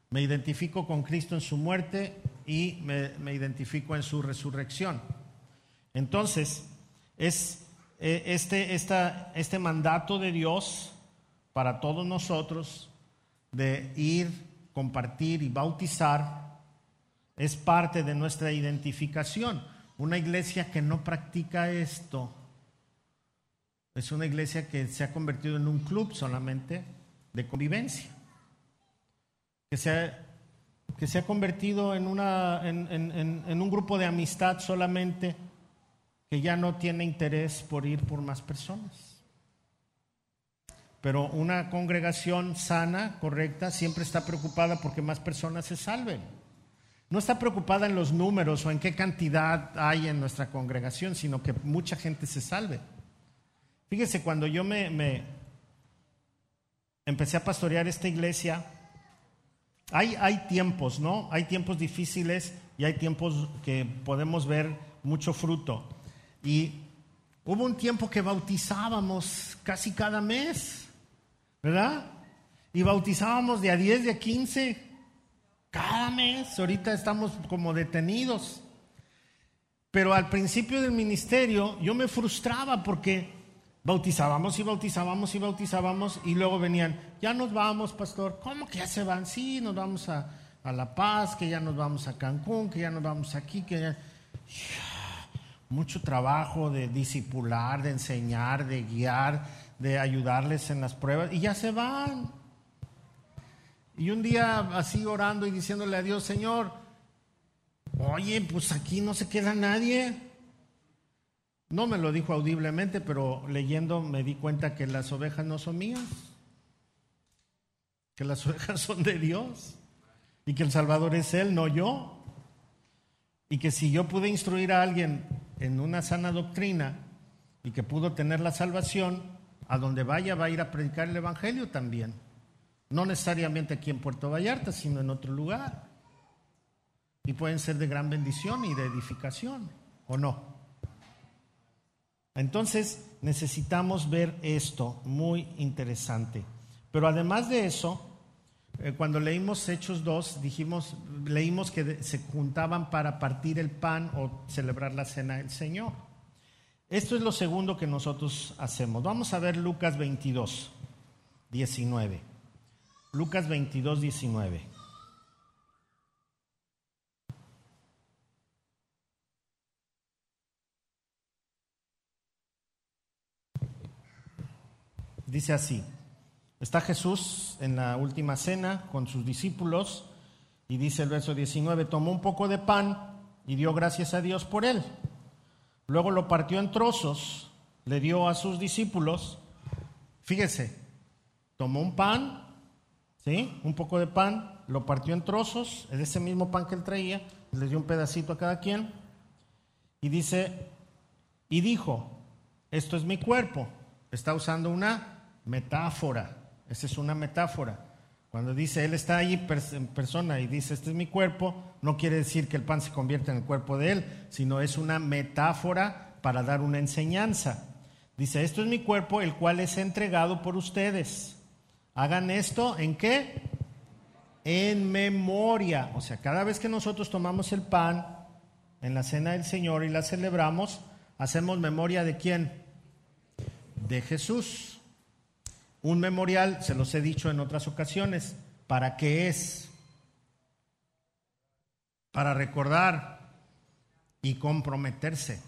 Me identifico con Cristo en su muerte y me, me identifico en su resurrección. Entonces, es eh, este, esta- este mandato de Dios para todos nosotros de ir, compartir y bautizar es parte de nuestra identificación. Una iglesia que no practica esto es una iglesia que se ha convertido en un club solamente de convivencia. que se ha, que se ha convertido en, una, en, en- un grupo de amistad solamente, que ya no tiene interés por ir por más personas. Pero una congregación sana, correcta, siempre está preocupada porque más personas se salven. No está preocupada en los números o en qué cantidad hay en nuestra congregación, sino que mucha gente se salve. Fíjese, cuando yo me empecé a pastorear esta iglesia, hay, hay tiempos, ¿no? Hay tiempos difíciles y hay tiempos que podemos ver mucho fruto. Y hubo un tiempo que bautizábamos casi cada mes, ¿verdad? Y bautizábamos de a 10, de a 15, cada mes. Ahorita estamos como detenidos. Pero al principio del ministerio yo me frustraba porque bautizábamos y bautizábamos y bautizábamos y luego venían, ya nos vamos, pastor. ¿Cómo que ya se van? Sí, nos vamos a, a La Paz, que ya nos vamos a Cancún, que ya nos vamos aquí, que ya... (sighs) Mucho trabajo de discipular, de enseñar, de guiar, de ayudarles en las pruebas y ya se van. Y un día así orando y diciéndole a Dios, Señor, oye, pues aquí no se queda nadie. No me lo dijo audiblemente, pero leyendo me di cuenta que las ovejas no son mías, que las (laughs) ovejas son de Dios y que el Salvador es Él, no yo. Y que si yo pude instruir a alguien en una sana doctrina y que pudo tener la salvación, a donde vaya va a ir a predicar el Evangelio también. No necesariamente aquí en Puerto Vallarta, sino en otro lugar. Y pueden ser de gran bendición y de edificación, ¿o no? Entonces necesitamos ver esto, muy interesante. Pero además de eso, eh, cuando leímos Hechos 2, dijimos, leímos que se juntaban para partir el pan o celebrar la cena del Señor. Esto es lo segundo que nosotros hacemos. Vamos a ver Lucas 22, 19. Lucas 22, 19. Dice así, está Jesús en la última cena con sus discípulos y dice el verso 19, tomó un poco de pan y dio gracias a Dios por él. Luego lo partió en trozos, le dio a sus discípulos. Fíjese, tomó un pan, ¿sí? Un poco de pan, lo partió en trozos, es ese mismo pan que él traía, le dio un pedacito a cada quien. Y dice, y dijo, esto es mi cuerpo. Está usando una metáfora. Esa es una metáfora. Cuando dice, Él está allí en persona y dice, este es mi cuerpo, no quiere decir que el pan se convierta en el cuerpo de Él, sino es una metáfora para dar una enseñanza. Dice, esto es mi cuerpo, el cual es entregado por ustedes. Hagan esto en qué? En memoria. O sea, cada vez que nosotros tomamos el pan en la cena del Señor y la celebramos, hacemos memoria de quién? De Jesús. Un memorial, se los he dicho en otras ocasiones, ¿para qué es? Para recordar y comprometerse.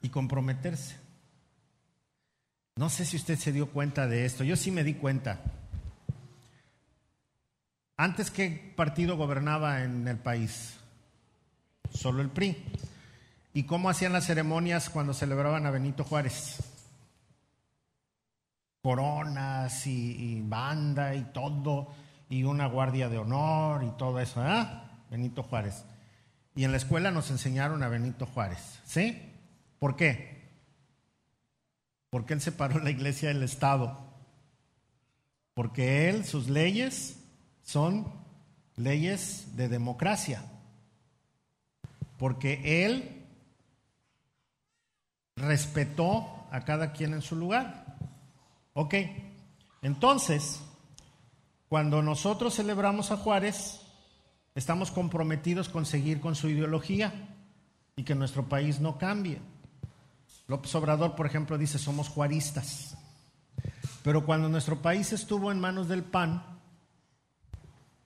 Y comprometerse. No sé si usted se dio cuenta de esto, yo sí me di cuenta. Antes, ¿qué partido gobernaba en el país? Solo el PRI. ¿Y cómo hacían las ceremonias cuando celebraban a Benito Juárez? Coronas y, banda y todo, y una guardia de honor y todo eso, ¿ah? Benito Juárez. Y en la escuela nos enseñaron a Benito Juárez, ¿sí? ¿Por qué? Porque él separó la iglesia del Estado. Porque él, sus leyes son leyes de democracia. Porque él respetó a cada quien en su lugar. Ok, entonces, cuando nosotros celebramos a Juárez, estamos comprometidos con seguir con su ideología y que nuestro país no cambie. López Obrador, por ejemplo, dice, somos juaristas. Pero cuando nuestro país estuvo en manos del PAN,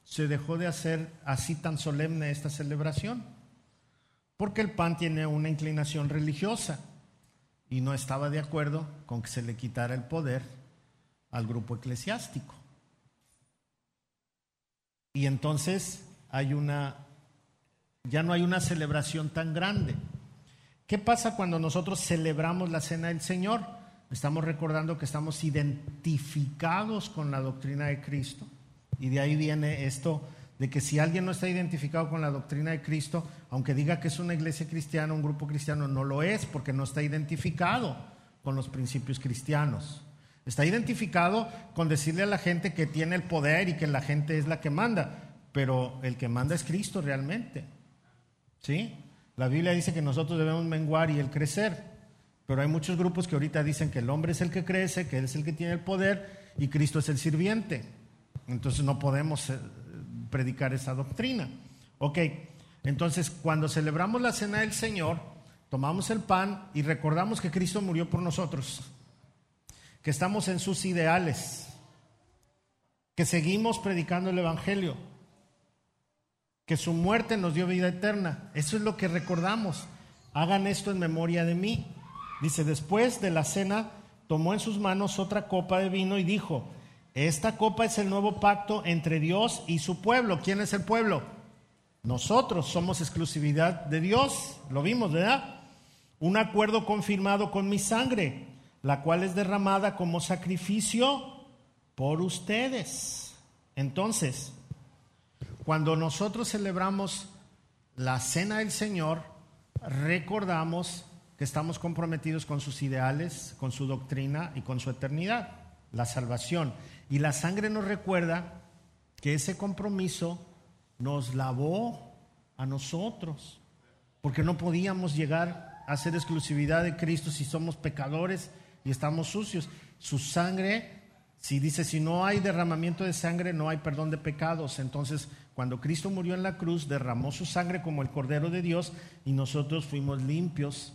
se dejó de hacer así tan solemne esta celebración, porque el PAN tiene una inclinación religiosa y no estaba de acuerdo con que se le quitara el poder al grupo eclesiástico. Y entonces hay una, ya no hay una celebración tan grande. ¿Qué pasa cuando nosotros celebramos la cena del Señor? Estamos recordando que estamos identificados con la doctrina de Cristo. Y de ahí viene esto de que si alguien no está identificado con la doctrina de Cristo, aunque diga que es una iglesia cristiana, un grupo cristiano, no lo es porque no está identificado con los principios cristianos. Está identificado con decirle a la gente que tiene el poder y que la gente es la que manda, pero el que manda es Cristo realmente. ¿Sí? La Biblia dice que nosotros debemos menguar y el crecer, pero hay muchos grupos que ahorita dicen que el hombre es el que crece, que él es el que tiene el poder y Cristo es el sirviente. Entonces no podemos eh, predicar esa doctrina. Ok, entonces cuando celebramos la cena del Señor, tomamos el pan y recordamos que Cristo murió por nosotros, que estamos en sus ideales, que seguimos predicando el Evangelio, que su muerte nos dio vida eterna. Eso es lo que recordamos. Hagan esto en memoria de mí. Dice, después de la cena, tomó en sus manos otra copa de vino y dijo, esta copa es el nuevo pacto entre Dios y su pueblo. ¿Quién es el pueblo? Nosotros somos exclusividad de Dios. Lo vimos, ¿verdad? Un acuerdo confirmado con mi sangre, la cual es derramada como sacrificio por ustedes. Entonces, cuando nosotros celebramos la cena del Señor, recordamos que estamos comprometidos con sus ideales, con su doctrina y con su eternidad, la salvación. Y la sangre nos recuerda que ese compromiso nos lavó a nosotros, porque no podíamos llegar a ser exclusividad de Cristo si somos pecadores y estamos sucios. Su sangre, si dice, si no hay derramamiento de sangre, no hay perdón de pecados. Entonces, cuando Cristo murió en la cruz, derramó su sangre como el Cordero de Dios y nosotros fuimos limpios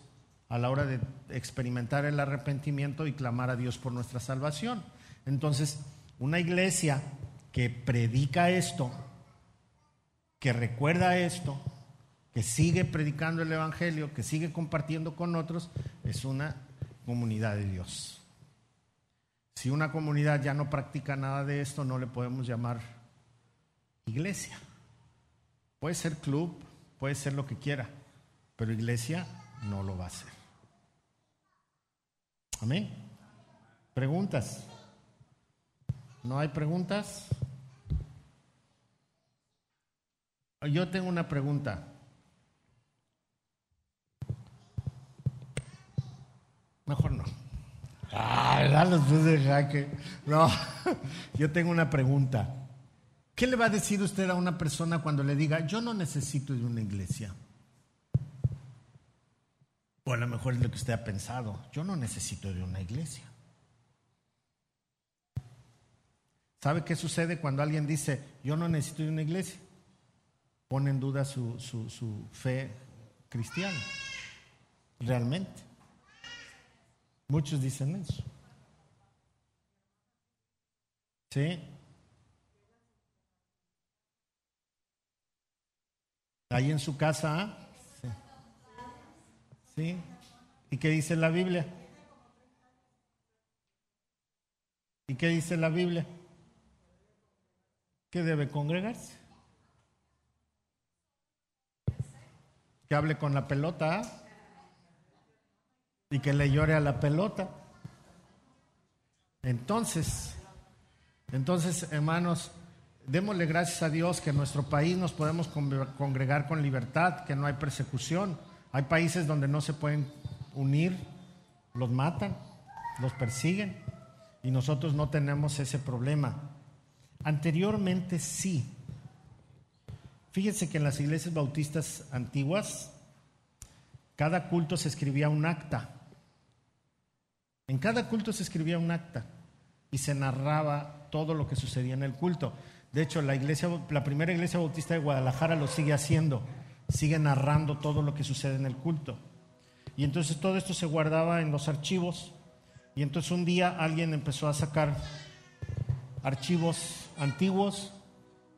a la hora de experimentar el arrepentimiento y clamar a Dios por nuestra salvación. Entonces, una iglesia que predica esto, que recuerda esto, que sigue predicando el Evangelio, que sigue compartiendo con otros, es una comunidad de Dios. Si una comunidad ya no practica nada de esto, no le podemos llamar iglesia. Puede ser club, puede ser lo que quiera, pero iglesia no lo va a hacer. Amén. Preguntas. ¿No hay preguntas? Yo tengo una pregunta. Mejor no. Ah, los de jaque. No, (laughs) yo tengo una pregunta. ¿Qué le va a decir usted a una persona cuando le diga, yo no necesito de una iglesia? O a lo mejor es lo que usted ha pensado, yo no necesito de una iglesia. ¿Sabe qué sucede cuando alguien dice, yo no necesito una iglesia? Pone en duda su, su, fe cristiana, realmente. Muchos dicen eso. ¿Sí? Ahí en su casa, ¿ah? ¿Sí? ¿Y qué dice la Biblia? ¿Y qué dice la Biblia? Que debe congregarse. Que hable con la pelota ¿ah? y que le llore a la pelota. Entonces, entonces, hermanos, démosle gracias a Dios que en nuestro país nos podemos congregar con libertad, que no hay persecución. Hay países donde no se pueden unir, los matan, los persiguen y nosotros no tenemos ese problema. Anteriormente sí. Fíjense que en las iglesias bautistas antiguas, cada culto se escribía un acta. En cada culto se escribía un acta y se narraba todo lo que sucedía en el culto. De hecho, la, iglesia, la primera iglesia bautista de Guadalajara lo sigue haciendo, sigue narrando todo lo que sucede en el culto. Y entonces todo esto se guardaba en los archivos. Y entonces un día alguien empezó a sacar archivos antiguos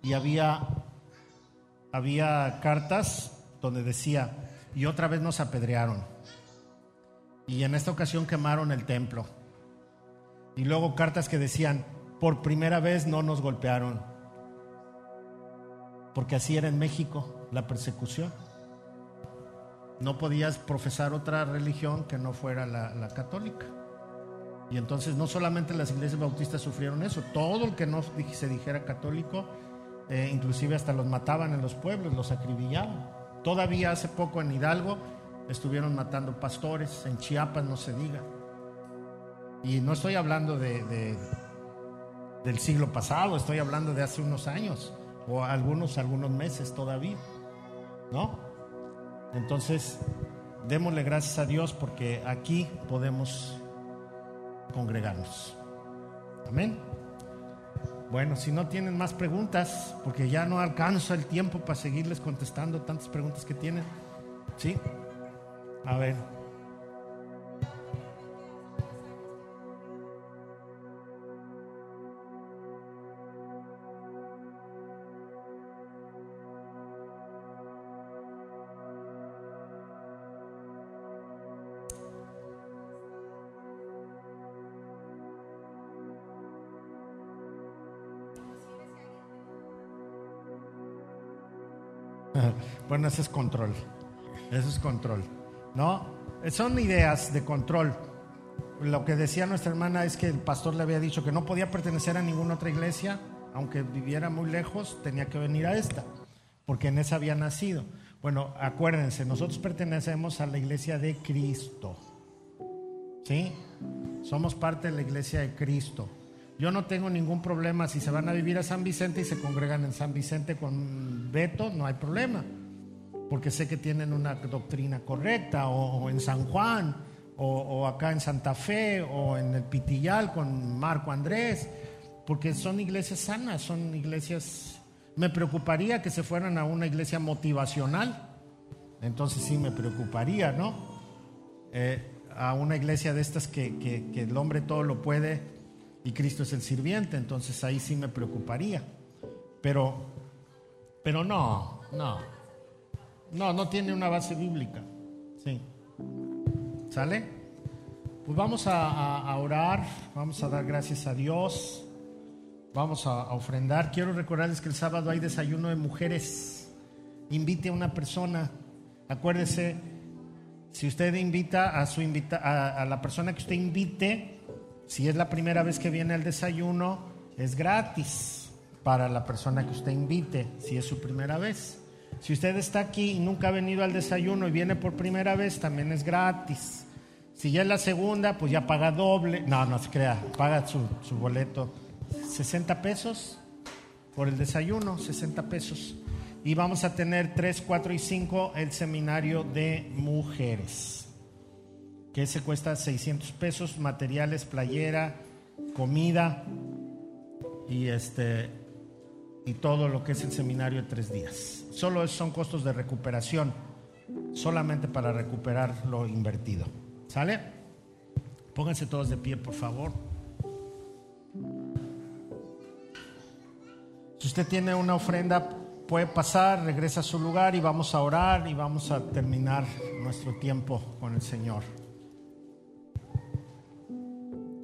y había, había cartas donde decía, y otra vez nos apedrearon. Y en esta ocasión quemaron el templo. Y luego cartas que decían, por primera vez no nos golpearon, porque así era en México la persecución. No podías profesar otra religión que no fuera la, la católica. Y entonces no solamente las iglesias bautistas sufrieron eso, todo el que no se dijera católico, eh, inclusive hasta los mataban en los pueblos, los acribillaban. Todavía hace poco en Hidalgo estuvieron matando pastores, en Chiapas no se diga. Y no estoy hablando de, del siglo pasado, estoy hablando de hace unos años o algunos, algunos meses todavía, ¿no? Entonces, démosle gracias a Dios porque aquí podemos congregarnos. Amén. Bueno, si no tienen más preguntas, porque ya no alcanza el tiempo para seguirles contestando tantas preguntas que tienen, ¿sí? A ver. Bueno, ese es control. Eso es control. ¿No? Son ideas de control. Lo que decía nuestra hermana es que el pastor le había dicho que no podía pertenecer a ninguna otra iglesia, aunque viviera muy lejos, tenía que venir a esta, porque en esa había nacido. Bueno, acuérdense, nosotros pertenecemos a la iglesia de Cristo. ¿Sí? Somos parte de la iglesia de Cristo. Yo no tengo ningún problema si se van a vivir a San Vicente y se congregan en San Vicente con Beto, no hay problema porque sé que tienen una doctrina correcta, o, en San Juan, o, acá en Santa Fe, o en el Pitillal con Marco Andrés, porque son iglesias sanas, son iglesias... Me preocuparía que se fueran a una iglesia motivacional, entonces sí me preocuparía, ¿no? Eh, a una iglesia de estas que, que el hombre todo lo puede y Cristo es el sirviente, entonces ahí sí me preocuparía. Pero, pero no, no. No, no tiene una base bíblica. Sí. ¿Sale? Pues vamos a, orar, vamos a dar gracias a Dios, vamos a, ofrendar. Quiero recordarles que el sábado hay desayuno de mujeres. Invite a una persona. Acuérdese, si usted invita a su invita a, a la persona que usted invite, si es la primera vez que viene al desayuno, es gratis para la persona que usted invite, si es su primera vez. Si usted está aquí y nunca ha venido al desayuno y viene por primera vez, también es gratis. Si ya es la segunda, pues ya paga doble. No, no se crea, paga su, su boleto. 60 pesos por el desayuno, 60 pesos. Y vamos a tener 3, 4 y 5 el seminario de mujeres, que se cuesta 600 pesos, materiales, playera, comida y este y todo lo que es el seminario de tres días. Solo son costos de recuperación, solamente para recuperar lo invertido. ¿Sale? Pónganse todos de pie, por favor. Si usted tiene una ofrenda, puede pasar, regresa a su lugar y vamos a orar y vamos a terminar nuestro tiempo con el Señor.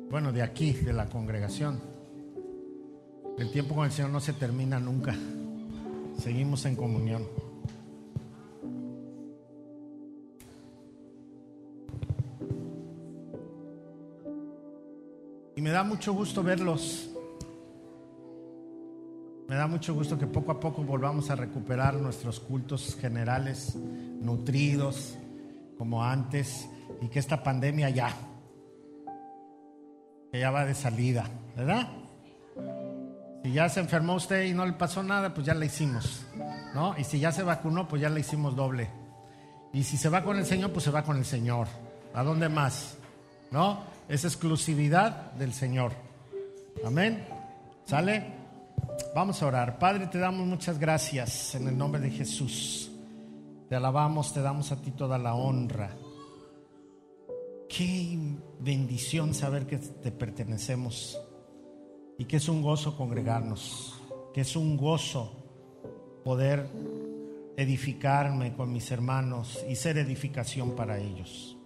Bueno, de aquí, de la congregación. El tiempo con el Señor no se termina nunca. Seguimos en comunión. Y me da mucho gusto verlos. Me da mucho gusto que poco a poco volvamos a recuperar nuestros cultos generales, nutridos como antes, y que esta pandemia ya, ya va de salida, ¿verdad? Si ya se enfermó usted y no le pasó nada, pues ya la hicimos, ¿no? Y si ya se vacunó, pues ya la hicimos doble. Y si se va con el Señor, pues se va con el Señor. ¿A dónde más? ¿No? Es exclusividad del Señor. Amén. ¿Sale? Vamos a orar. Padre, te damos muchas gracias en el nombre de Jesús. Te alabamos, te damos a ti toda la honra. Qué bendición saber que te pertenecemos y que es un gozo congregarnos, que es un gozo poder edificarme con mis hermanos y ser edificación para ellos.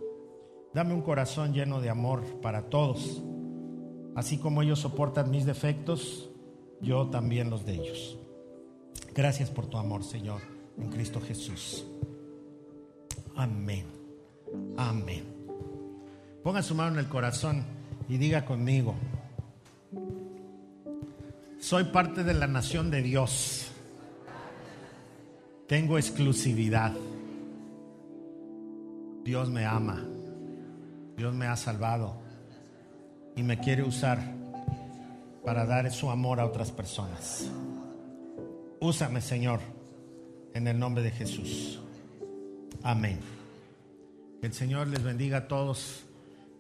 Dame un corazón lleno de amor para todos, Así como ellos soportan mis defectos, yo también los de ellos. Gracias por tu amor, Señor, en Cristo Jesús. Amén. Amén. Ponga su mano en el corazón y diga conmigo, soy parte de la nación de Dios. Tengo exclusividad. Dios me ama. Dios me ha salvado y me quiere usar para dar su amor a otras personas. Úsame, Señor, en el nombre de Jesús. Amén. Que el Señor les bendiga a todos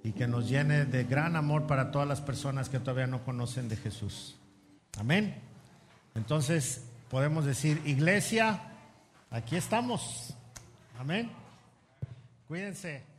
y que nos llene de gran amor para todas las personas que todavía no conocen de Jesús. Amén. Entonces podemos decir, iglesia, aquí estamos. Amén. Cuídense.